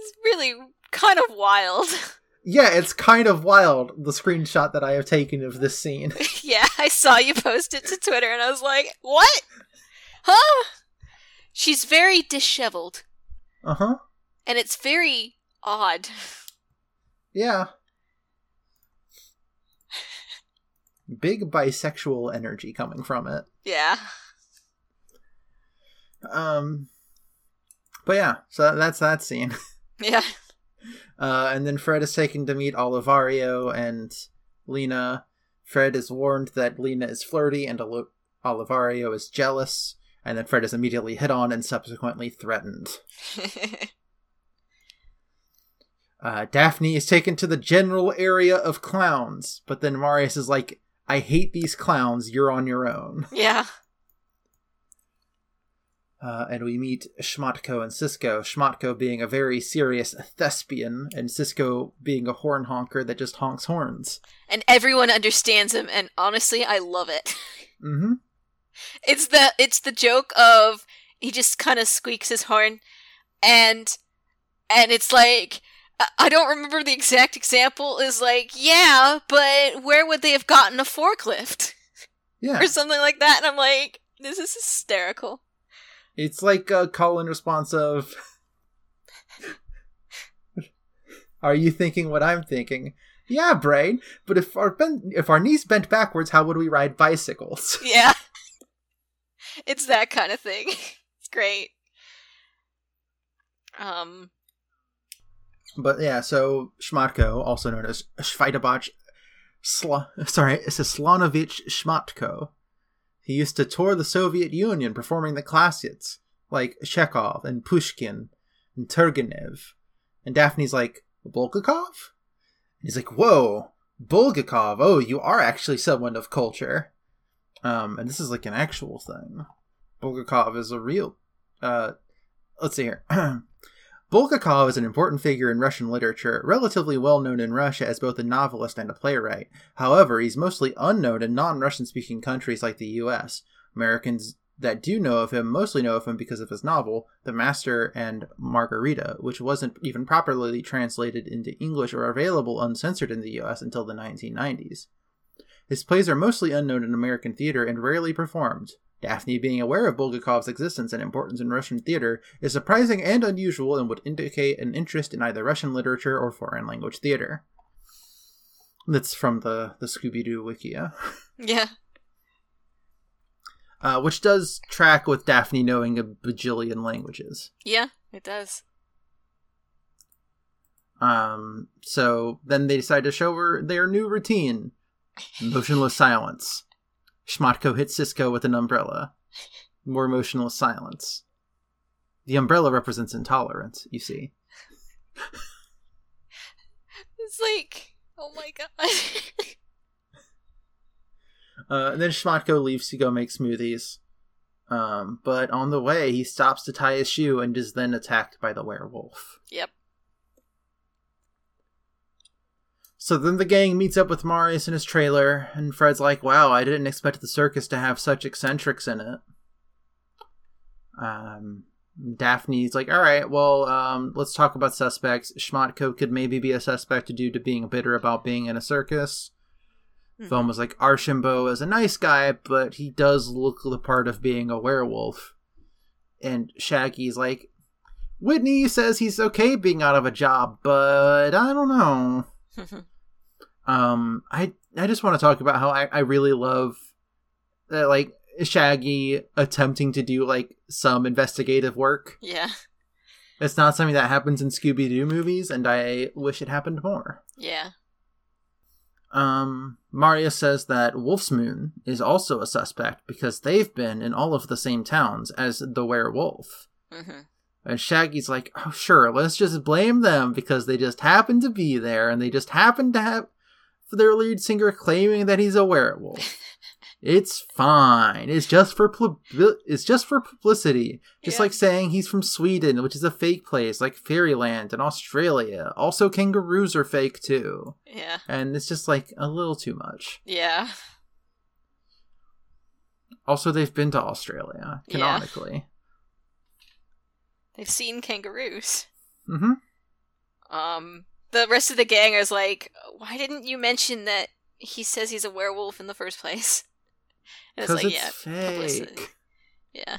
It's really kind of wild. Yeah, it's kind of wild, the screenshot that I have taken of this scene. yeah, I saw you post it to Twitter and I was like, what? Huh? She's very disheveled, Uh huh. and it's very odd. Yeah. Big bisexual energy coming from it. Yeah. Um, but yeah, so that's that scene. Yeah. Uh, and then Fred is taken to meet Olivario and Lena. Fred is warned that Lena is flirty and Oli- Olivario is jealous, and then Fred is immediately hit on and subsequently threatened. Uh, Daphne is taken to the general area of clowns, but then Marius is like, I hate these clowns, you're on your own. yeah. Uh, and we meet Schmatko and Cisco. Schmatko being a very serious thespian, and Cisco being a horn honker that just honks horns. And everyone understands him, and honestly, I love it. Mm-hmm. It's the it's the joke of he just kind of squeaks his horn, and and it's like I- I don't remember the exact example. Is like yeah, but where would they have gotten a forklift Yeah, or something like that? And I'm like, this is hysterical. It's like a call and response of, "Are you thinking what I'm thinking?" Yeah, brain. But if our ben- if our knees bent backwards, how would we ride bicycles? Yeah, it's that kind of thing. It's great. Um, But yeah, so Schmatko, also known as Schweidebach, Sla- sorry, it's a Slanovich Schmatko. He used to tour the Soviet Union performing the classics like Chekhov and Pushkin and Turgenev. And Daphne's like, Bulgakov? And he's like, whoa, Bulgakov, oh, you are actually someone of culture. Um, and this is like an actual thing. Bulgakov is a real, uh, let's see here. Bulgakov is an important figure in Russian literature, relatively well known in Russia as both a novelist and a playwright. However, he's mostly unknown in non Russian speaking countries like the US. Americans that do know of him mostly know of him because of his novel, The Master and Margarita, which wasn't even properly translated into English or available uncensored in the US until the 1990s. His plays are mostly unknown in American theater and rarely performed. Daphne being aware of Bulgakov's existence and importance in Russian theater is surprising and unusual and would indicate an interest in either Russian literature or foreign language theater. That's from the, the Scooby Doo Wikia, Yeah. uh, which does track with Daphne knowing a bajillion languages. Yeah, it does. Um, so then they decide to show her their new routine motionless silence. Schmatko hits Cisco with an umbrella. More motionless silence. The umbrella represents intolerance, you see. It's like, oh my god. Uh, and then Schmatko leaves to go make smoothies. Um, but on the way, he stops to tie his shoe and is then attacked by the werewolf. yep. So then the gang meets up with Marius in his trailer, and Fred's like, wow, I didn't expect the circus to have such eccentrics in it. Um, Daphne's like, all right, well, um, let's talk about suspects. Schmatko could maybe be a suspect due to being bitter about being in a circus. Mhm. Film was like, Archambault is a nice guy, but he does look the part of being a werewolf. And Shaggy's like, Whitney says he's okay being out of a job, but I don't know. Um, I I just want to talk about how I, I really love, uh, like Shaggy attempting to do like some investigative work. yeah. It's not something that happens in Scooby Doo movies, and I wish it happened more. Yeah. Um, Maria says that Wolf's Moon is also a suspect because they've been in all of the same towns as the werewolf. hmm And Shaggy's like, oh, sure, let's just blame them because they just happen to be there and they just happen to have their lead singer claiming that he's a werewolf. it's fine. It's just for pub- it's just for publicity. Just Yeah. like saying he's from Sweden, which is a fake place, like Fairyland and Australia. Also, kangaroos are fake too. Yeah. And it's just like a little too much. Yeah. Also, they've been to Australia, Yeah. canonically. They've seen kangaroos. Mm-hmm. Um, the rest of the gang is like, why didn't you mention that he says he's a werewolf in the first place? And it's like, it's, yeah, publicity. fake. Yeah.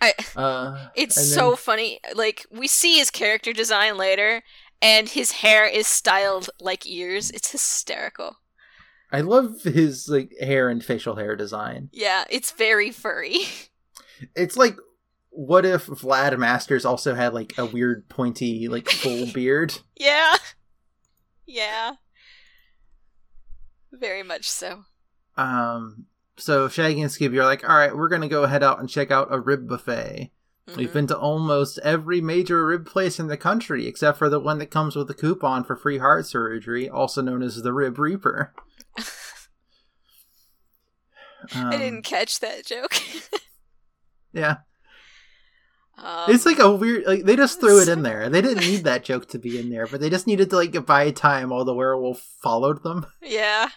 I, Uh, it's so then- funny. Like, we see his character design later, and his hair is styled like ears. It's hysterical. I love his like hair and facial hair design. Yeah, it's very furry. It's like, what if Vlad Masters also had like a weird pointy like full beard? yeah. Yeah. Very much so. Um, so Shaggy and Scooby are like, all right, we're gonna go head out and check out a rib buffet. We've Mhm. been to almost every major rib place in the country except for the one that comes with a coupon for free heart surgery, also known as the Rib Reaper. I Um, didn't catch that joke. Yeah, um, it's like a weird. Like they just threw it in there. They didn't need that joke to be in there, but they just needed to like buy time while the werewolf followed them. Yeah,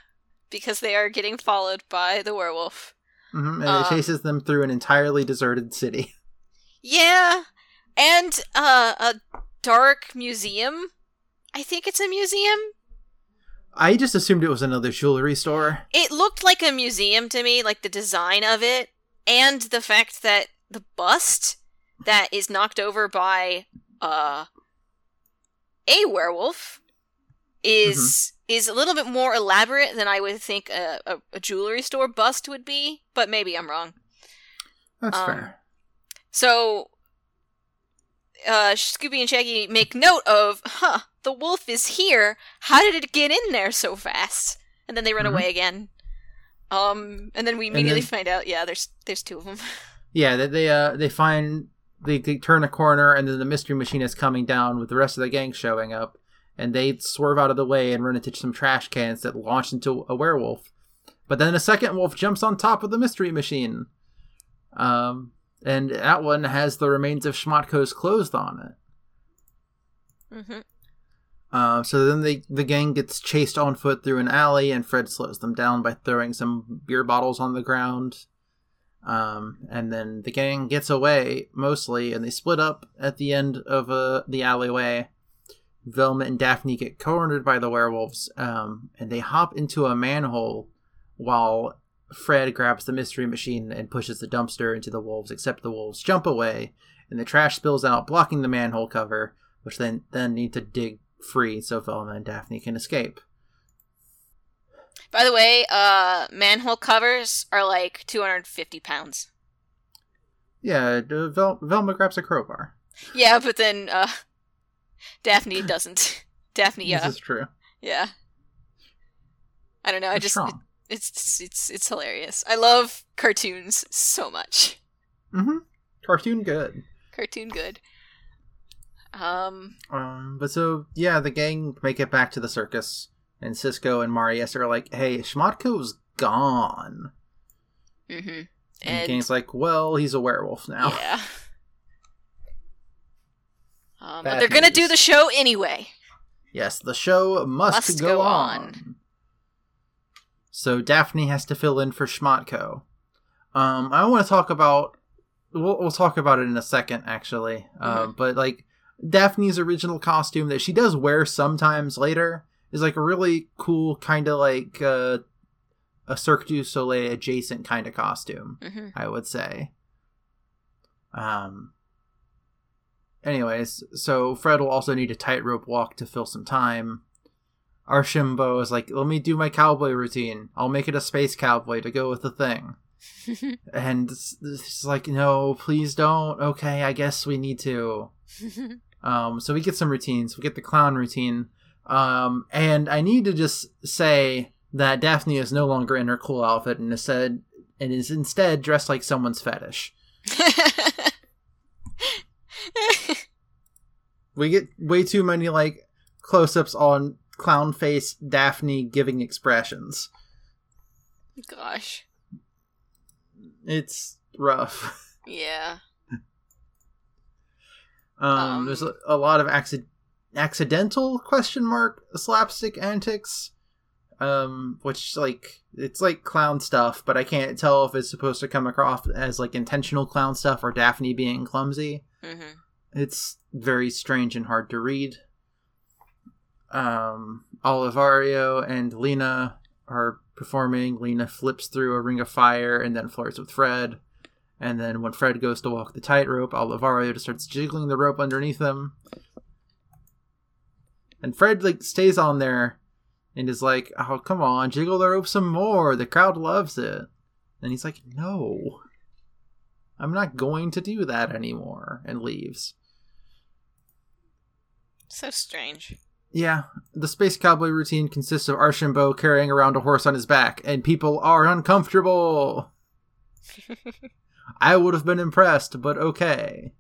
because they are getting followed by the werewolf. hmm and Uh. it chases them through an entirely deserted city. Yeah, and uh, a dark museum. I think it's a museum. I just assumed it was another jewelry store. It looked like a museum to me, like the design of it, and the fact that the bust that is knocked over by uh a werewolf is is a little bit more elaborate than I would think a, a, a jewelry store bust would be, but maybe I'm wrong. That's Um, fair. So, uh, Scooby and Shaggy make note of, huh, the wolf is here. How did it get in there so fast? And then they run Mhm. away again. Um, and then we immediately then- find out, yeah, there's there's two of them. Yeah, they they uh they find they, they turn a corner and then the mystery machine is coming down with the rest of the gang showing up, and they swerve out of the way and run into some trash cans that launch into a werewolf. But then a second wolf jumps on top of the mystery machine. Um, and that one has the remains of Schmatko's clothes on it. hmm Uh, so then they, the gang gets chased on foot through an alley, and Fred slows them down by throwing some beer bottles on the ground. Um, and then the gang gets away mostly, and they split up at the end of uh, the alleyway. Velma and Daphne get cornered by the werewolves, um, and they hop into a manhole while Fred grabs the mystery machine and pushes the dumpster into the wolves, except the wolves jump away, and the trash spills out, blocking the manhole cover, which then then need to dig free so Velma and Daphne can escape. By the way, uh, manhole covers are like 250 pounds. Yeah, Vel- Velma grabs a crowbar. Yeah, but then uh, Daphne doesn't. Daphne, yeah, This is true. yeah. I don't know. I just strong. it's it's it's hilarious. I love cartoons so much. Mm-hmm. Cartoon good. Cartoon good. Um. Um, but so yeah, the gang make it back to the circus, and Cisco and Marius are like, "Hey, Schmatko's gone." hmm And, And the like, "Well, he's a werewolf now." yeah. Um, but they're gonna do the show anyway. Yes, the show must, Must go, go on. on. So Daphne has to fill in for Schmatko. Um, I want to talk about. We'll, we'll talk about it in a second, actually. Um, but like Daphne's original costume that she does wear sometimes later is like a really cool kind of like uh, a Cirque du Soleil adjacent kind of costume. hmm I would say. Um. Anyways, so Fred will also need a tightrope walk to fill some time. Archambault is like, let me do my cowboy routine. I'll make it a space cowboy to go with the thing. and it's, it's like, no, please don't. Okay, I guess we need to. Um, so we get some routines. We get the clown routine. Um, and I need to just say that Daphne is no longer in her cool outfit and is said and is instead dressed like someone's fetish. We get way too many like close-ups on clown face Daphne giving expressions. Gosh. It's rough. Yeah. Um, Um, there's a, a lot of acci- accidental question mark slapstick antics. Um, which like it's like clown stuff, but I can't tell if it's supposed to come across as like intentional clown stuff or Daphne being clumsy. hmm It's very strange and hard to read. Um, Olivario and Lena are performing. Lena flips through a ring of fire and then flirts with Fred. And then when Fred goes to walk the tightrope, Olivario just starts jiggling the rope underneath him. And Fred like stays on there and is like, "Oh, come on, jiggle the rope some more. The crowd loves it." And he's like, "No, I'm not going to do that anymore," and leaves. So strange. Yeah, the space cowboy routine consists of Archambault carrying around a horse on his back, and people are uncomfortable. I would have been impressed, but okay.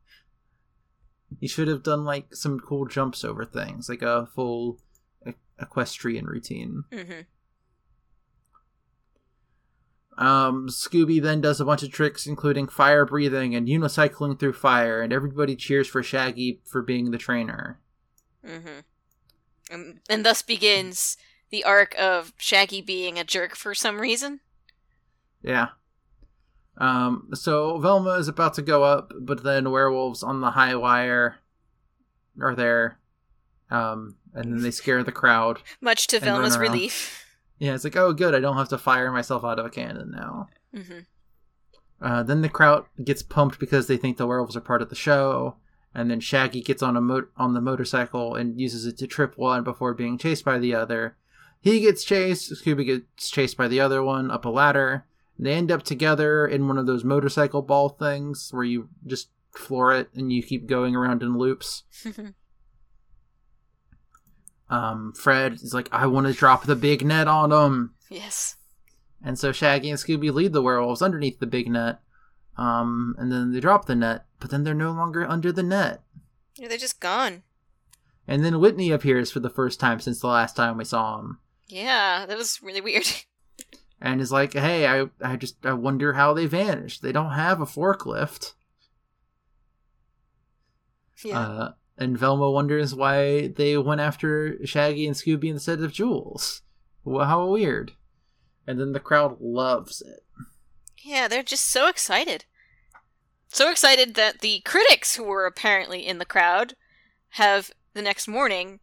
He should have done like some cool jumps over things, like a full e- equestrian routine. hmm Um, Scooby then does a bunch of tricks, including fire breathing and unicycling through fire, and everybody cheers for Shaggy for being the trainer. Mm-hmm. And, and thus begins the arc of Shaggy being a jerk for some reason. Yeah. Um, so Velma is about to go up, but then werewolves on the high wire are there. Um, and then they scare the crowd. Much to Velma's relief. Yeah, it's like, oh, good, I don't have to fire myself out of a cannon now. hmm Uh, then the crowd gets pumped because they think the werewolves are part of the show. And then Shaggy gets on a mo- on the motorcycle and uses it to trip one before being chased by the other. He gets chased. Scooby gets chased by the other one up a ladder. They end up together in one of those motorcycle ball things where you just floor it and you keep going around in loops. Um, Fred is like, I want to drop the big net on them. yes. And so Shaggy and Scooby lead the werewolves underneath the big net. Um, and then they drop the net, but then they're no longer under the net. Yeah, they're just gone. And then Whitney appears for the first time since the last time we saw him. Yeah, that was really weird. And is like, hey, I, I just I wonder how they vanished. They don't have a forklift. yeah. Uh, and Velma wonders why they went after Shaggy and Scooby instead of jewels. Well, how weird. And then the crowd loves it. yeah, they're just so excited. So excited that the critics who were apparently in the crowd have the next morning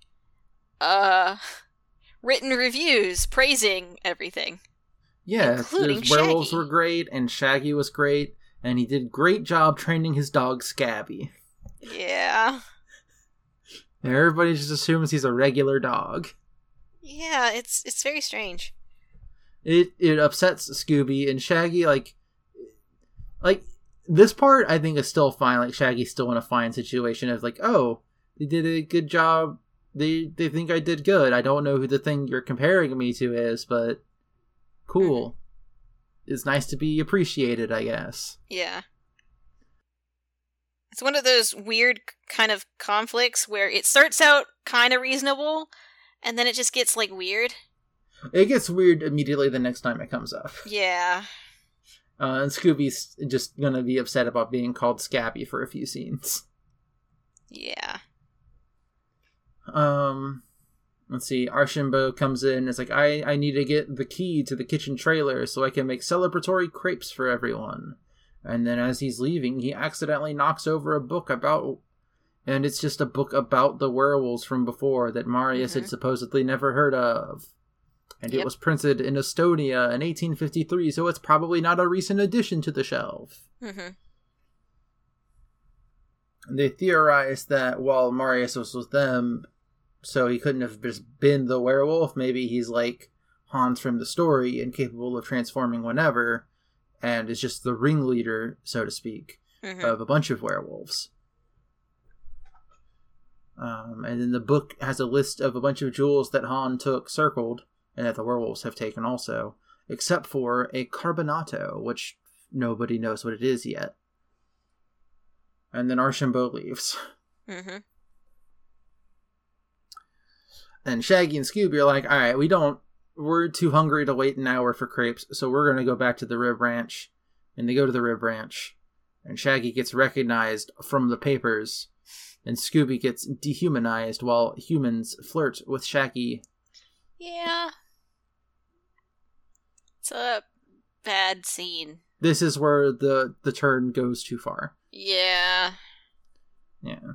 uh written reviews praising everything. Yeah, Including his werewolves Shaggy. were great, and Shaggy was great, and he did great job training his dog Scabby. Yeah. And everybody just assumes he's a regular dog. Yeah, it's it's very strange. It it upsets Scooby and Shaggy like like this part I think is still fine. Like Shaggy's still in a fine situation of like, oh, they did a good job. They they think I did good. I don't know who the thing you're comparing me to is, but cool. It's nice to be appreciated, I guess. Yeah. It's one of those weird kind of conflicts where it starts out kind of reasonable and then it just gets like weird. It gets weird immediately the next time it comes up. Yeah. Uh, and Scooby's just gonna be upset about being called Scabby for a few scenes. Yeah. Um, let's see. Archambault comes in. It's like I I need to get the key to the kitchen trailer so I can make celebratory crepes for everyone. And then as he's leaving, he accidentally knocks over a book about, and it's just a book about the werewolves from before that Marius had Mhm. supposedly never heard of. And it was printed in Estonia in 1853, so it's probably not a recent addition to the shelf. Mhm. They theorized that while Marius was with them, so he couldn't have just been the werewolf. Maybe he's like Hans from the story and capable of transforming whenever, and is just the ringleader, so to speak, Mhm. of a bunch of werewolves. Um, and then the book has a list of a bunch of jewels that Han took circled, and that the werewolves have taken also, except for a carbonado, which nobody knows what it is yet. And then Archambault leaves. Mhm. And Shaggy and Scooby are like, all right, we don't, we're too hungry to wait an hour for crepes, so we're going to go back to the Rib Ranch. And they go to the Rib Ranch. And Shaggy gets recognized from the papers. And Scooby gets dehumanized while humans flirt with Shaggy. Yeah. It's a bad scene. This is where the, the turn goes too far. Yeah. Yeah.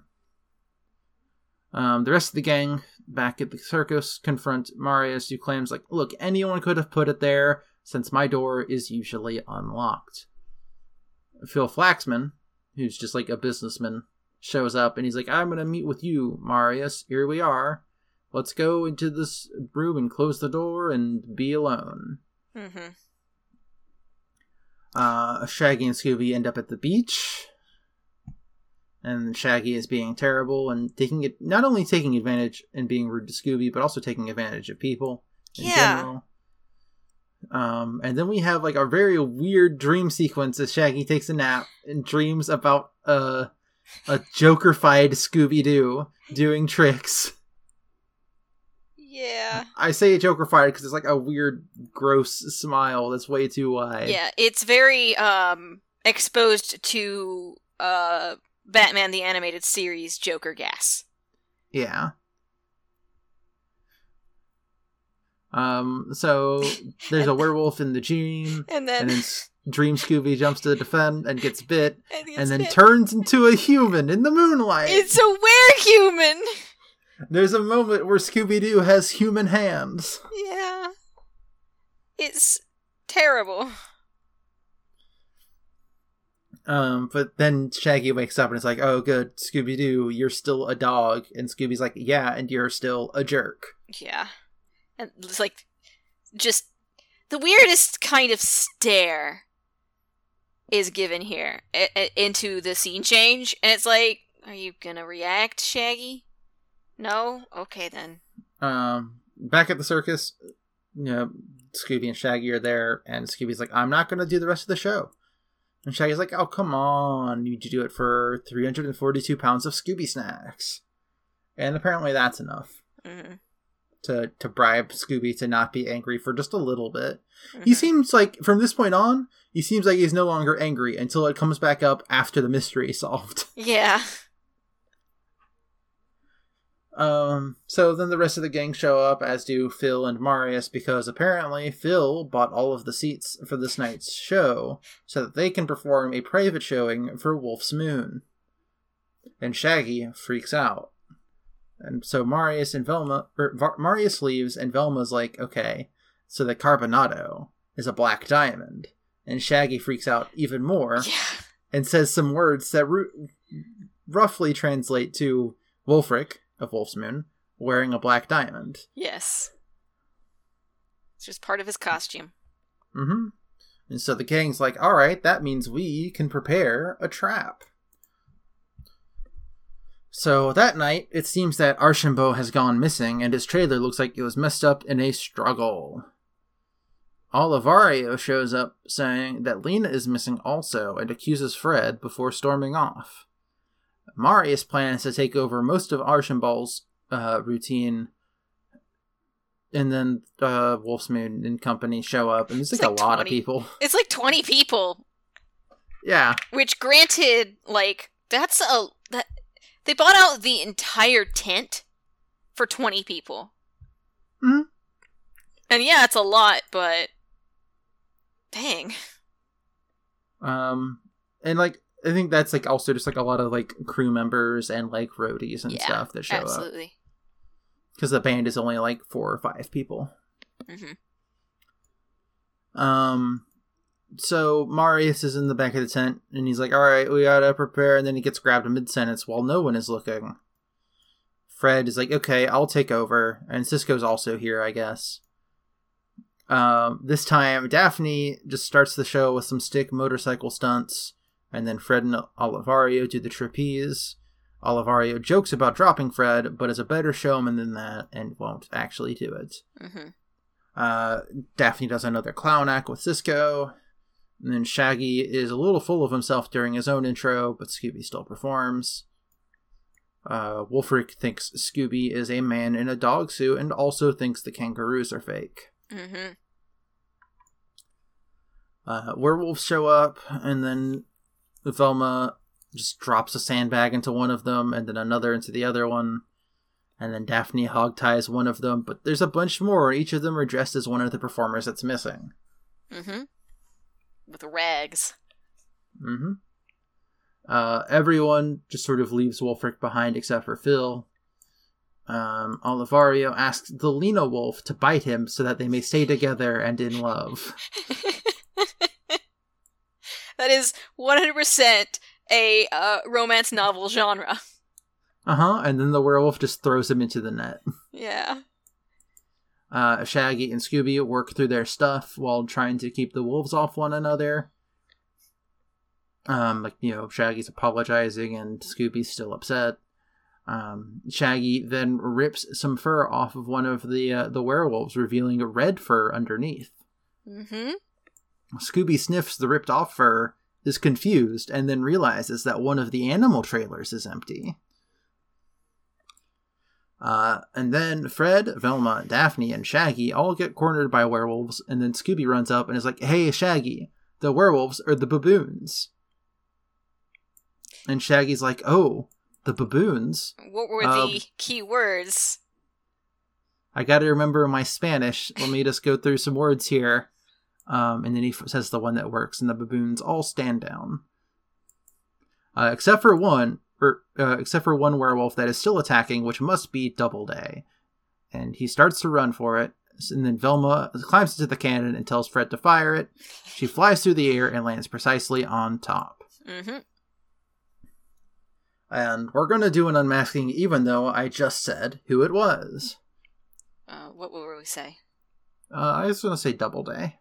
Um, the rest of the gang back at the circus confront Marius, who claims, like, look, anyone could have put it there since my door is usually unlocked. Phil Flaxman, who's just like a businessman, shows up and he's like, I'm going to meet with you, Marius. Here we are. Let's go into this room and close the door and be alone. Mm-hmm. Uh, Shaggy and Scooby end up at the beach, and Shaggy is being terrible and taking it not only taking advantage and being rude to Scooby, but also taking advantage of people in Yeah. general. Um, and then we have like a very weird dream sequence as Shaggy takes a nap and dreams about a a Joker-fied Scooby Doo doing tricks. Yeah. I say Joker-fied because it's like a weird, gross smile that's way too wide. Yeah, it's very um exposed to uh Batman the animated series Joker gas. Yeah. Um. So there's a werewolf in the dream, And then and then Dream Scooby jumps to defend and gets bit, and, and then it's, turns into a human in the moonlight. it's a werehuman. There's a moment where Scooby Doo has human hands. Yeah. It's terrible. Um. But then Shaggy wakes up and is like, "Oh, good, Scooby Doo, you're still a dog." And Scooby's like, "Yeah, and you're still a jerk." Yeah. And it's like just the weirdest kind of stare is given here into the scene change and it's like are you gonna react shaggy no okay then Um, back at the circus, you know, Scooby and Shaggy are there, and Scooby's like, "I'm not going to do the rest of the show," and Shaggy's like, "Oh, come on, you need to do it for 342 pounds of Scooby snacks," and apparently that's enough hmm to to bribe Scooby to not be angry for just a little bit. He Mhm. seems like from this point on, he seems like he's no longer angry until it comes back up after the mystery is solved. yeah Um, so then the rest of the gang show up, as do Phil and Marius, because apparently Phil bought all of the seats for this night's show so that they can perform a private showing for Wolf's Moon. And Shaggy freaks out. And so Marius and Velma, or Va- Marius leaves, and Velma's like, okay, so the Carbonado is a black diamond. And Shaggy freaks out even more Yeah. and says some words that ru- roughly translate to Wolfric of Wolf's Moon wearing a black diamond. Yes. It's just part of his costume. Mm-hmm. And so the gang's like, all right, that means we can prepare a trap. So that night, it seems that Archambault has gone missing, and his trailer looks like it was messed up in a struggle. Olivario shows up saying that Lena is missing also and accuses Fred before storming off. Marius plans to take over most of Archambault's uh, routine, and then uh, Wolfsmoon and company show up, and there's like, It's like a lot of people. It's like 20 people, Yeah, which granted, like, that's a. that They bought out the entire tent for 20 people. Mhm. And yeah, it's a lot, but. Dang. um, and like I think that's like also just like a lot of like crew members and like roadies and Yeah, stuff that show up Absolutely. because the band is only like four or five people. hmm Um, so Marius is in the back of the tent and he's like, "All right, we gotta prepare," and then he gets grabbed mid sentence while no one is looking. Fred is like, "Okay, I'll take over," and Cisco's also here, I guess. Um, this time Daphne just starts the show with some stick motorcycle stunts, and then Fred and Olivario do the trapeze. Olivario jokes about dropping Fred, but is a better showman than that and won't actually do it. hmm Uh, Daphne does another clown act with Cisco. And then Shaggy is a little full of himself during his own intro, but Scooby still performs. Uh, Wolfric thinks Scooby is a man in a dog suit and also thinks the kangaroos are fake. hmm Uh, werewolves show up, and then Velma just drops a sandbag into one of them, and then another into the other one. And then Daphne hog ties one of them, but there's a bunch more. Each of them are dressed as one of the performers that's missing. hmm With rags. Mm-hmm. Uh, everyone just sort of leaves Wolfric behind except for Phil. Um, Olivario asks the Lena Wolf to bite him so that they may stay together and in love. that is 100% a uh, romance novel genre. Uh huh. And then the werewolf just throws him into the net. Yeah. Uh, Shaggy and Scooby work through their stuff while trying to keep the wolves off one another. Um, like you know, Shaggy's apologizing and Scooby's still upset. Um, Shaggy then rips some fur off of one of the uh, the werewolves, revealing a red fur underneath. Mm hmm Scooby sniffs the ripped off fur, is confused, and then realizes that one of the animal trailers is empty. Uh, and then Fred, Velma, Daphne, and Shaggy all get cornered by werewolves, and then Scooby runs up and is like, Hey, Shaggy, the werewolves are the baboons. And Shaggy's like, Oh, the baboons? What were Um, the key words? I gotta remember my Spanish. Let me just go through some words here. Um, and then he f- says the one that works, and the baboons all stand down, uh, except for one, or uh, except for one werewolf that is still attacking, which must be Doubleday. And he starts to run for it, and then Velma climbs into the cannon and tells Fred to fire it. She flies through the air and lands precisely on top. hmm And we're gonna do an unmasking, even though I just said who it was. Uh, what will we say? Uh, I was gonna say Doubleday.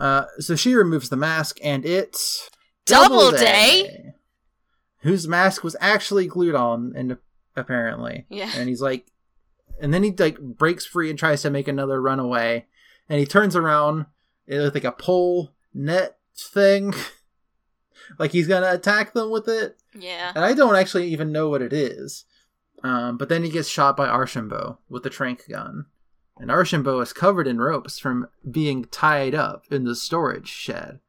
Uh, so she removes the mask, and it's Doubleday? whose mask was actually glued on, and apparently, Yeah. and he's like, and then he like breaks free and tries to make another runaway, and he turns around, it looks like a pole net thing, like he's gonna attack them with it, Yeah. and I don't actually even know what it is. Um, but then he gets shot by Archambault with the trank gun. And Archambault is covered in ropes from being tied up in the storage shed.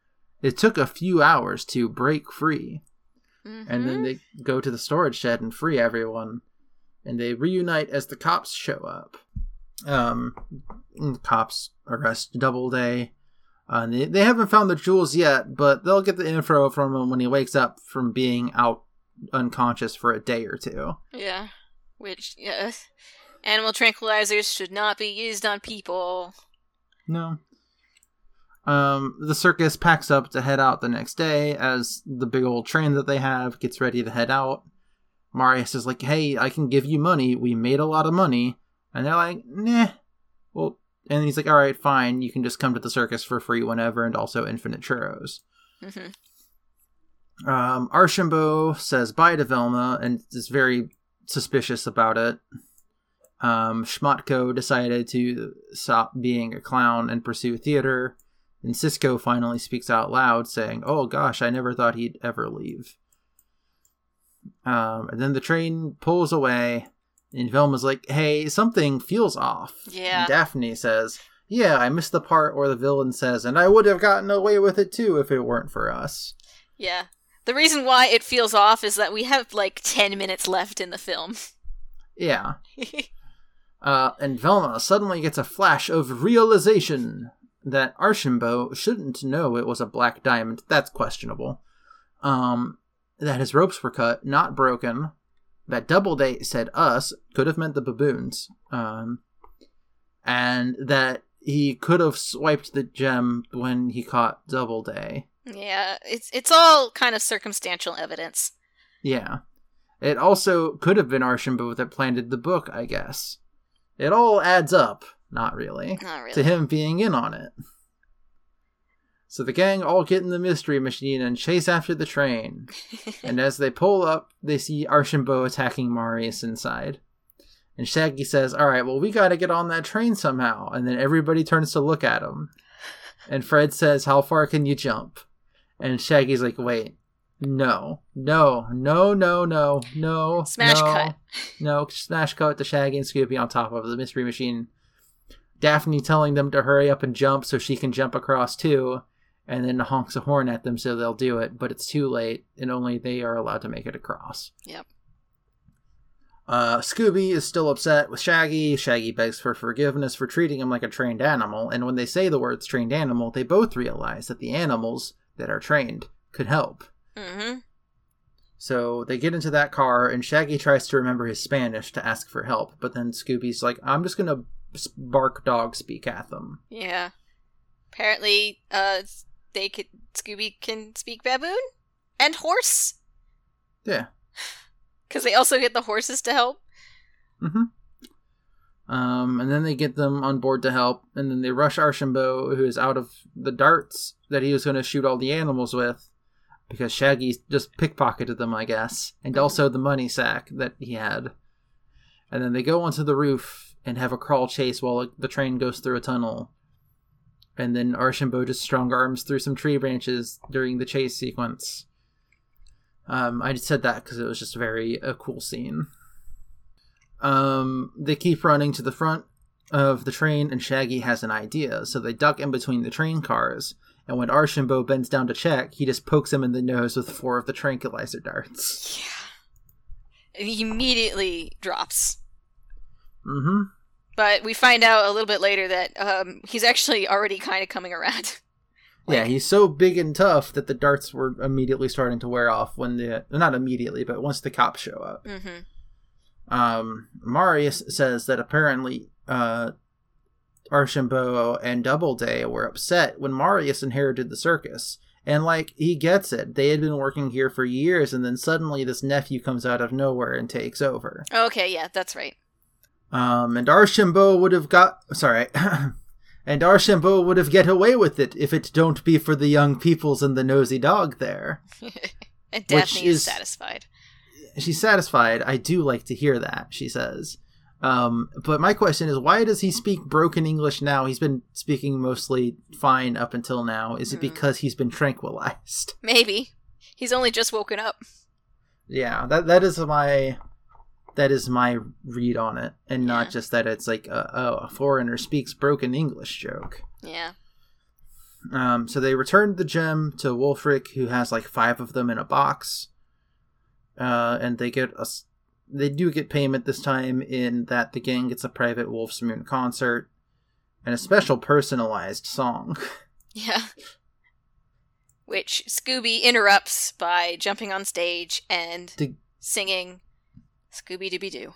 It took a few hours to break free. And then Mhm. they go to the storage shed and free everyone. And they reunite as the cops show up. Um, cops arrest Doubleday. Uh, and they, they haven't found the jewels yet, but they'll get the info from him when he wakes up from being out unconscious for a day or two. Yeah. Which, uh, animal tranquilizers should not be used on people. No. Um, the circus packs up to head out the next day as the big old train that they have gets ready to head out. Marius is like, "Hey, I can give you money. We made a lot of money," and they're like, "Nah." Well, and he's like, "All right, fine. You can just come to the circus for free whenever, and also infinite churros." hmm Um, Archambault says bye to Velma and is very suspicious about it. Um, Smoktko decided to stop being a clown and pursue theater. And Cisco finally speaks out loud, saying, Oh gosh, I never thought he'd ever leave. Um, and then the train pulls away, and Velma's like, Hey, something feels off. Yeah. And Daphne says, Yeah, I missed the part where the villain says, And I would have gotten away with it too if it weren't for us. Yeah. The reason why it feels off is that we have like 10 minutes left in the film. Yeah. Uh, and Velma suddenly gets a flash of realization that Archambault shouldn't know it was a black diamond. That's questionable. Um, that his ropes were cut, not broken. That Doubleday said us could have meant the baboons. Um, and that he could have swiped the gem when he caught Doubleday. yeah, it's it's all kind of circumstantial evidence. Yeah. It also could have been Archambault that planted the book, I guess. It all adds up. Not really. Not really. To him being in on it. So the gang all get in the mystery machine and chase after the train. and as they pull up, they see Archambault attacking Marius inside. And Shaggy says, Alright, well, we gotta get on that train somehow. And then everybody turns to look at him. And Fred says, How far can you jump? And Shaggy's like, Wait, no, no, no, no, no, no. Smash no, cut. No, smash cut to Shaggy and Scooby on top of the mystery machine. Daphne telling them to hurry up and jump so she can jump across too, and then honks a horn at them so they'll do it, but it's too late, and only they are allowed to make it across. Yep. Uh, Scooby is still upset with Shaggy. Shaggy begs for forgiveness for treating him like a trained animal, and when they say the words trained animal, they both realize that the animals that are trained could help. Hmm So they get into that car, and Shaggy tries to remember his Spanish to ask for help, but then Scooby's like, I'm just gonna bark dog speak at them. Yeah. Apparently, uh, they could Scooby can speak baboon and horse Yeah. because they also get the horses to help. Mm-hmm. Um, and then they get them on board to help, and then they rush Archambault, who is out of the darts that he was going to shoot all the animals with, because Shaggy just pickpocketed them, I guess, and also the money sack that he had. And then they go onto the roof and have a crawl chase while the train goes through a tunnel. And then Archambault just strong arms through some tree branches during the chase sequence. Um, I just said that because it was just very a cool scene. Um, they keep running to the front of the train, and Shaggy has an idea, so they duck in between the train cars. And when Archambault bends down to check, he just pokes him in the nose with four of the tranquilizer darts. Yeah. And he immediately drops. Mm-hmm. But we find out a little bit later that um, he's actually already kind of coming around. yeah, he's so big and tough that the darts were immediately starting to wear off when the not immediately, but once the cops show up. Mm hmm. um, Marius says that apparently uh, Archambault and Doubleday were upset when Marius inherited the circus. And, like, he gets it. They had been working here for years, and then suddenly this nephew comes out of nowhere and takes over. Okay, yeah, that's right. Um, and Archambault would have got. Sorry. and Archambault would have get away with it if it don't be for the young peoples and the nosy dog there. And Daphne is is- satisfied. she's satisfied. I do like to hear that, she says. Um, but my question is, why does he speak broken English now? He's been speaking mostly fine up until now. Is it Hmm. because he's been tranquilized? Maybe. He's only just woken up. Yeah, that that is my that is my read on it, and not just that it's like a, oh, a foreigner speaks broken English joke. Yeah. Um, so they returned the gem to Wolfric, who has like five of them in a box. Uh, and they get a, they do get payment this time in that the gang gets a private Wolf's Moon concert and a special personalized song. Yeah. Which Scooby interrupts by jumping on stage and To- singing Scooby Dooby Doo.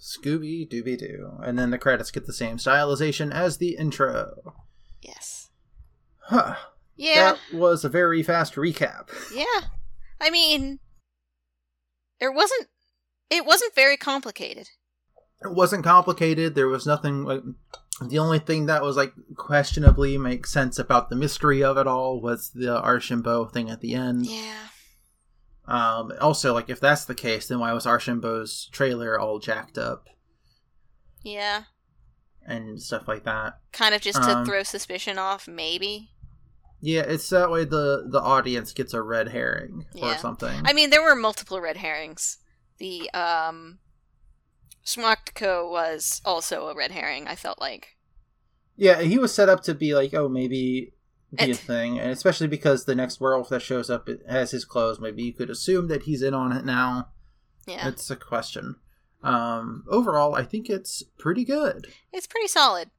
Scooby Dooby Doo. And then the credits get the same stylization as the intro. Yes. Huh. Yeah. That was a very fast recap. Yeah. I mean, there wasn't. It wasn't very complicated. It wasn't complicated. There was nothing like. The only thing that was like questionably makes sense about the mystery of it all was the Archambault thing at the end. Yeah. Um, also, like if that's the case, then why was Archambault's trailer all jacked up Yeah. and stuff like that? Kind of just to Um, throw suspicion off, maybe. Yeah, it's that way the the audience gets a red herring or something. I mean, there were multiple red herrings. The um, Smoktko was also a red herring. I felt like. Yeah, he was set up to be like, oh, maybe be a thing, and especially because the next werewolf that shows up has his clothes. Maybe you could assume that he's in on it now. Yeah, It's a question. Um, overall, I think it's pretty good. it's pretty solid.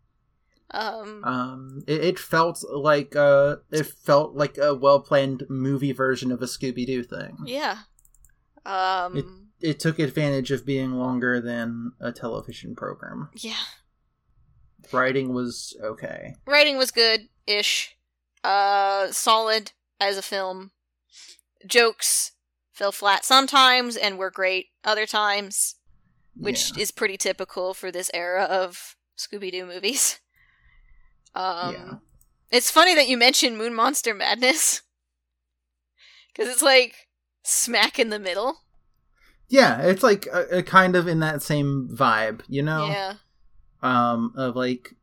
Um, Um, it, it felt like uh, it felt like a well planned movie version of a Scooby Doo thing. yeah. Um, It took advantage of being longer than a television program. yeah. Writing was okay. Writing was good ish. Uh, solid as a film. Jokes fell flat sometimes and were great other times, which Yeah. is pretty typical for this era of Scooby Doo movies. Um, Yeah. It's funny that you mentioned Moon Monster Madness. Because it's like smack in the middle. Yeah, it's like a, a kind of in that same vibe, you know? Yeah. Um, of like,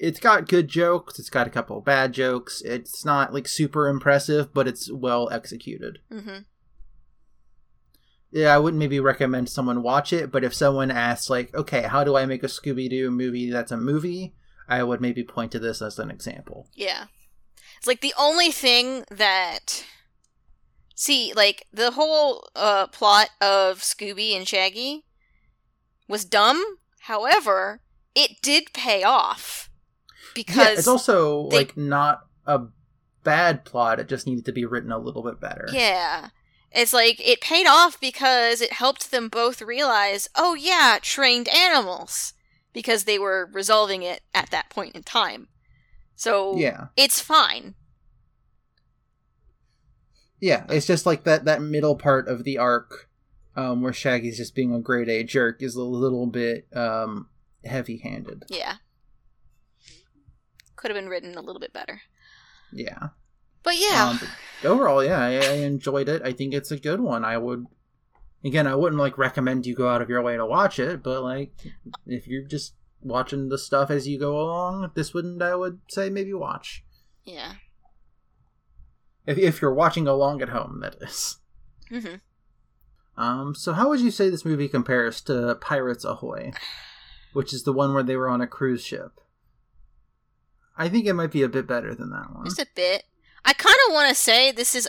it's got good jokes, it's got a couple of bad jokes. It's not like super impressive, but it's well executed. hmm Yeah, I wouldn't maybe recommend someone watch it, but if someone asks, like, okay, how do I make a Scooby Doo movie that's a movie? I would maybe point to this as an example. Yeah. It's like the only thing that. See, like, the whole uh, plot of Scooby and Shaggy was dumb. However, it did pay off. Because. yeah, it's also they- like not a bad plot. It just needed to be written a little bit better. Yeah. It's like it paid off because it helped them both realize, oh yeah, trained animals. Because they were resolving it at that point in time. So yeah, it's fine. Yeah. It's just like that that middle part of the arc, um, where Shaggy's just being a grade A jerk, is a little bit um heavy handed. Yeah. Could have been written a little bit better. Yeah. But yeah. Um, but overall, yeah, I, I enjoyed it. I think it's a good one. I would, again, I wouldn't like recommend you go out of your way to watch it, but like, if you're just watching the stuff as you go along, this wouldn't. I would say maybe watch yeah. If if you're watching along at home. That is. hmm Um. So, how would you say this movie compares to Pirates Ahoy, which is the one where they were on a cruise ship? I think it might be a bit better than that one. Just a bit. I kind of want to say this is.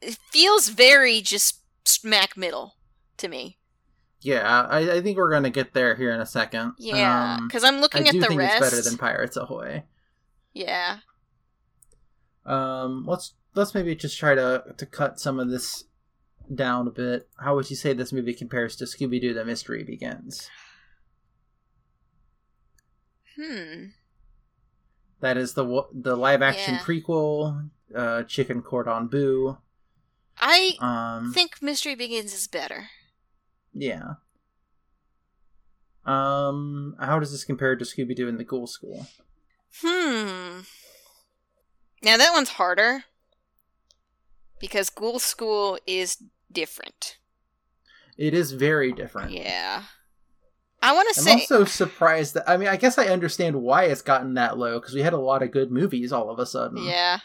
It feels very just smack middle to me. Yeah, I, I think we're gonna get there here in a second. Yeah. Um, Because I'm looking I at do the think rest. it's better than Pirates Ahoy. yeah. Um, let's let's maybe just try to to cut some of this down a bit. How would you say this movie compares to Scooby Doo: The Mystery Begins? Hmm. That is the the live action Yeah. prequel, uh, Chicken Cordon Boo. I Um, think Mystery Begins is better. yeah. Um, how does this compare to Scooby Doo and the Ghoul School? Hmm. Now that one's harder because Ghoul School is different. It is very different. Yeah. I want to say. I'm also surprised that I mean I guess I understand why it's gotten that low because we had a lot of good movies all of a sudden. yeah,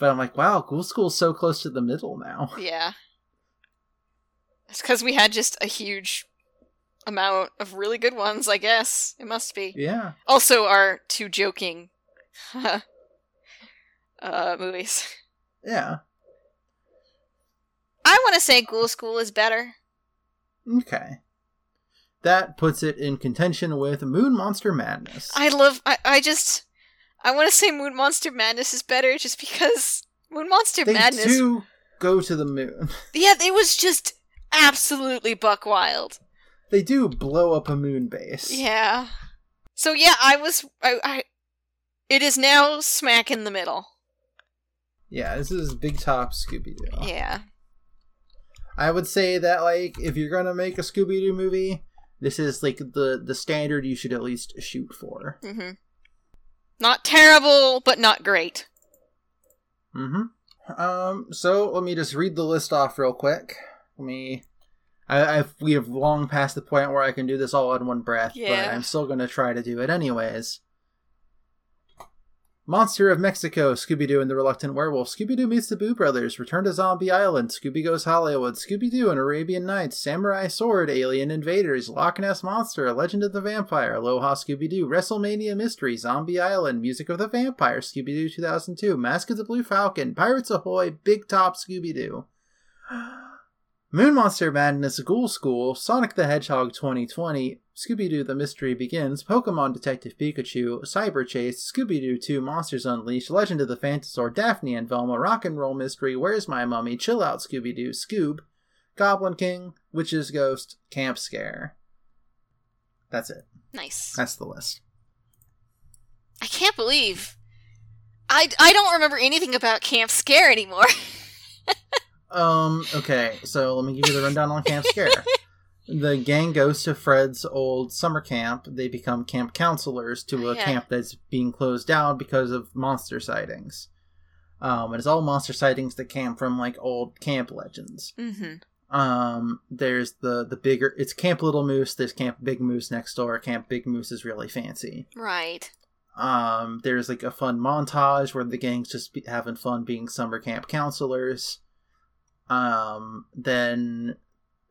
But I'm like, wow, Ghoul School's so close to the middle now. yeah. It's because we had just a huge amount of really good ones. I guess it must be. Yeah. Also, our two joking uh movies. Yeah. I want to say Ghoul School is better. Okay. That puts it in contention with Moon Monster Madness. I love. I, I just. I want to say Moon Monster Madness is better just because Moon Monster they Madness. do go to the moon. Yeah, it was just absolutely buck wild. they do blow up a moon base. Yeah. So yeah, I was I, I it is now smack in the middle. Yeah, this is Big Top Scooby Doo. Yeah. I would say that like if you're gonna make a Scooby Doo movie, this is like the the standard you should at least shoot for. Mm-hmm. Not terrible, but not great. Mm-hmm. Um. So let me just read the list off real quick. Let me. I, I've we have long passed the point where I can do this all in one breath, but I'm still gonna try to do it anyways. Monster of Mexico, Scooby Doo and the Reluctant Werewolf, Scooby Doo meets the Boo Brothers, Return to Zombie Island, Scooby Goes Hollywood, Scooby Doo and Arabian Nights, Samurai Sword, Alien Invaders, Loch Ness Monster, Legend of the Vampire, Aloha Scooby Doo, WrestleMania Mystery, Zombie Island, Music of the Vampire, Scooby Doo 2002, Mask of the Blue Falcon, Pirates Ahoy, Big Top Scooby Doo. Moon Monster Madness Ghoul School, Sonic the Hedgehog 2020, Scooby Doo The Mystery Begins, Pokemon Detective Pikachu, Cyber Chase, Scooby Doo 2 Monsters Unleashed, Legend of the Phantosaur, Daphne and Velma, Rock and Roll Mystery, Where's My Mummy, Chill Out Scooby Doo, Scoob, Goblin King, Witch's Ghost, Camp Scare. That's it. Nice. That's the list. I can't believe I I don't remember anything about Camp Scare anymore. Um, okay, so let me give you the rundown on Camp Scare. the gang goes to Fred's old summer camp. They become camp counselors to a Yeah. camp that's being closed down because of monster sightings. Um, and it's all monster sightings that came from like old camp legends. mm-hmm. Um, there's the the bigger it's Camp Little Moose. There's Camp Big Moose next door. Camp Big Moose is really fancy. Right. Um, there's like a fun montage where the gang's just be- having fun being summer camp counselors. Um, then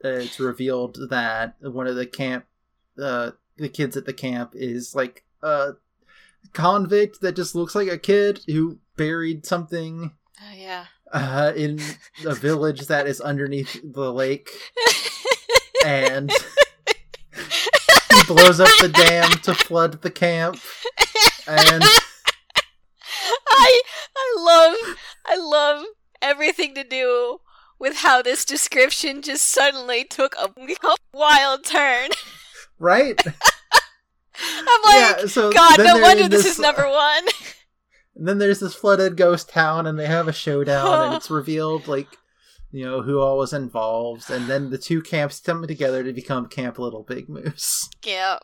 it's revealed that one of the camp, uh, the kids at the camp is like a convict that just looks like a kid who buried something Oh yeah. uh, in a village that is underneath the lake, and he blows up the dam to flood the camp, and. I I love I love everything to do with how this description just suddenly took a wild turn. Right? I'm like, yeah, so God, no wonder in this, is number one. And then there's this flooded ghost town, and they have a showdown, and it's revealed like you know who all was involved, and then the two camps come together to become Camp Little Big Moose. yeah.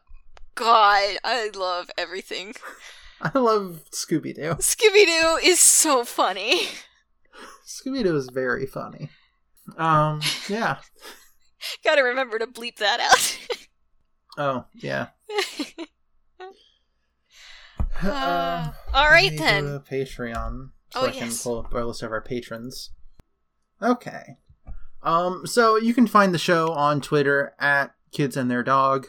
God, I love everything. I love Scooby Doo. Scooby Doo is so funny. Scooby Doo is very funny. Um, yeah. Gotta remember to bleep that out. Oh, yeah. Uh, Um, all right then. go to Patreon so Oh, I can yes. pull up our list of our patrons. Okay. Um, so you can find the show on Twitter at Kids and Their Dog.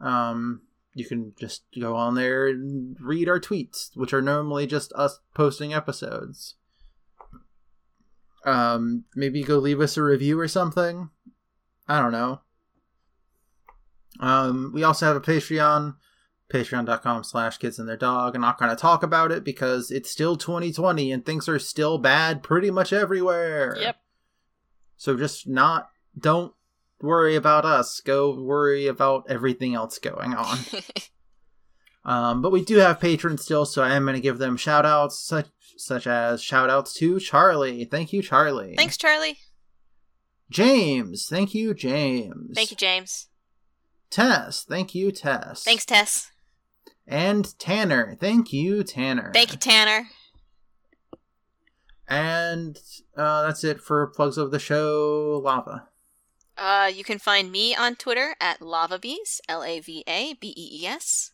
Um, you can just go on there and read our tweets, which are normally just us posting episodes. Um, maybe go leave us a review or something. I don't know. Um, we also have a Patreon patreon.com slash kids and their dog. I'm not going to talk about it because it's still 2020 and things are still bad pretty much everywhere. Yep. So just not, don't worry about us. Go worry about everything else going on. um, but we do have patrons still, so I am going to give them shout outs, such, such as shout outs to Charlie. Thank you, Charlie. Thanks, Charlie. James. Thank you, James. Thank you, James. Tess. Thank you, Tess. Thanks, Tess. And Tanner. Thank you, Tanner. Thank you, Tanner. And uh, that's it for plugs of the show. Lava. Uh, you can find me on Twitter at LavaBees, L A V A B E E S.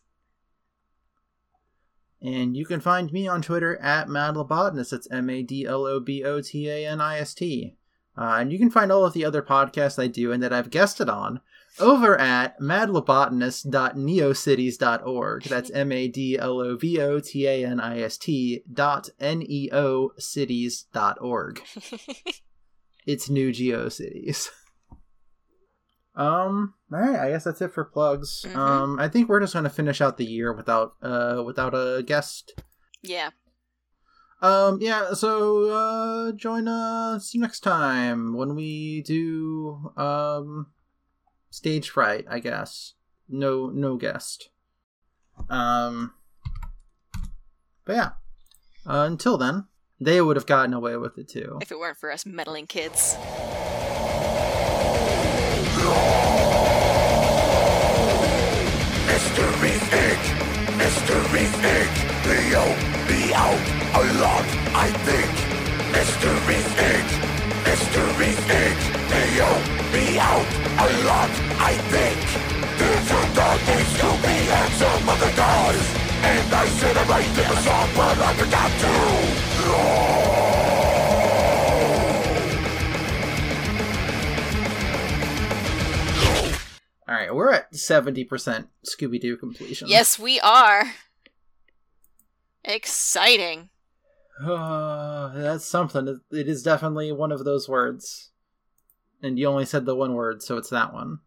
And you can find me on Twitter at Madlobotanist. That's M A D L O B O T A N I S T. Uh, and you can find all of the other podcasts I do and that I've guested on over at madlobotanist.neocities.org. That's M A D L O B O T A N I S T dot N E O cities dot org. It's new GeoCities. Um, all right, I guess that's it for plugs. Mhm. Um, I think we're just gonna finish out the year without uh without a guest. yeah. Um, yeah, so uh join us next time when we do um stage fright, I guess. No, no guest. Um, but yeah. Uh, until then, they would have gotten away with it too. If it weren't for us meddling kids. Mystery Inc. Leo, be out a lot, I think. Mystery Inc. Mystery Inc. Leo, be out a lot, I think. There's a dog named Scooby and some other guys. And I said I write them a song, but I forgot to. All right, we're at seventy percent Scooby Doo completion. Yes, we are. Exciting. Uh, that's something. It- It is definitely one of those words. And you only said the one word, so it's that one.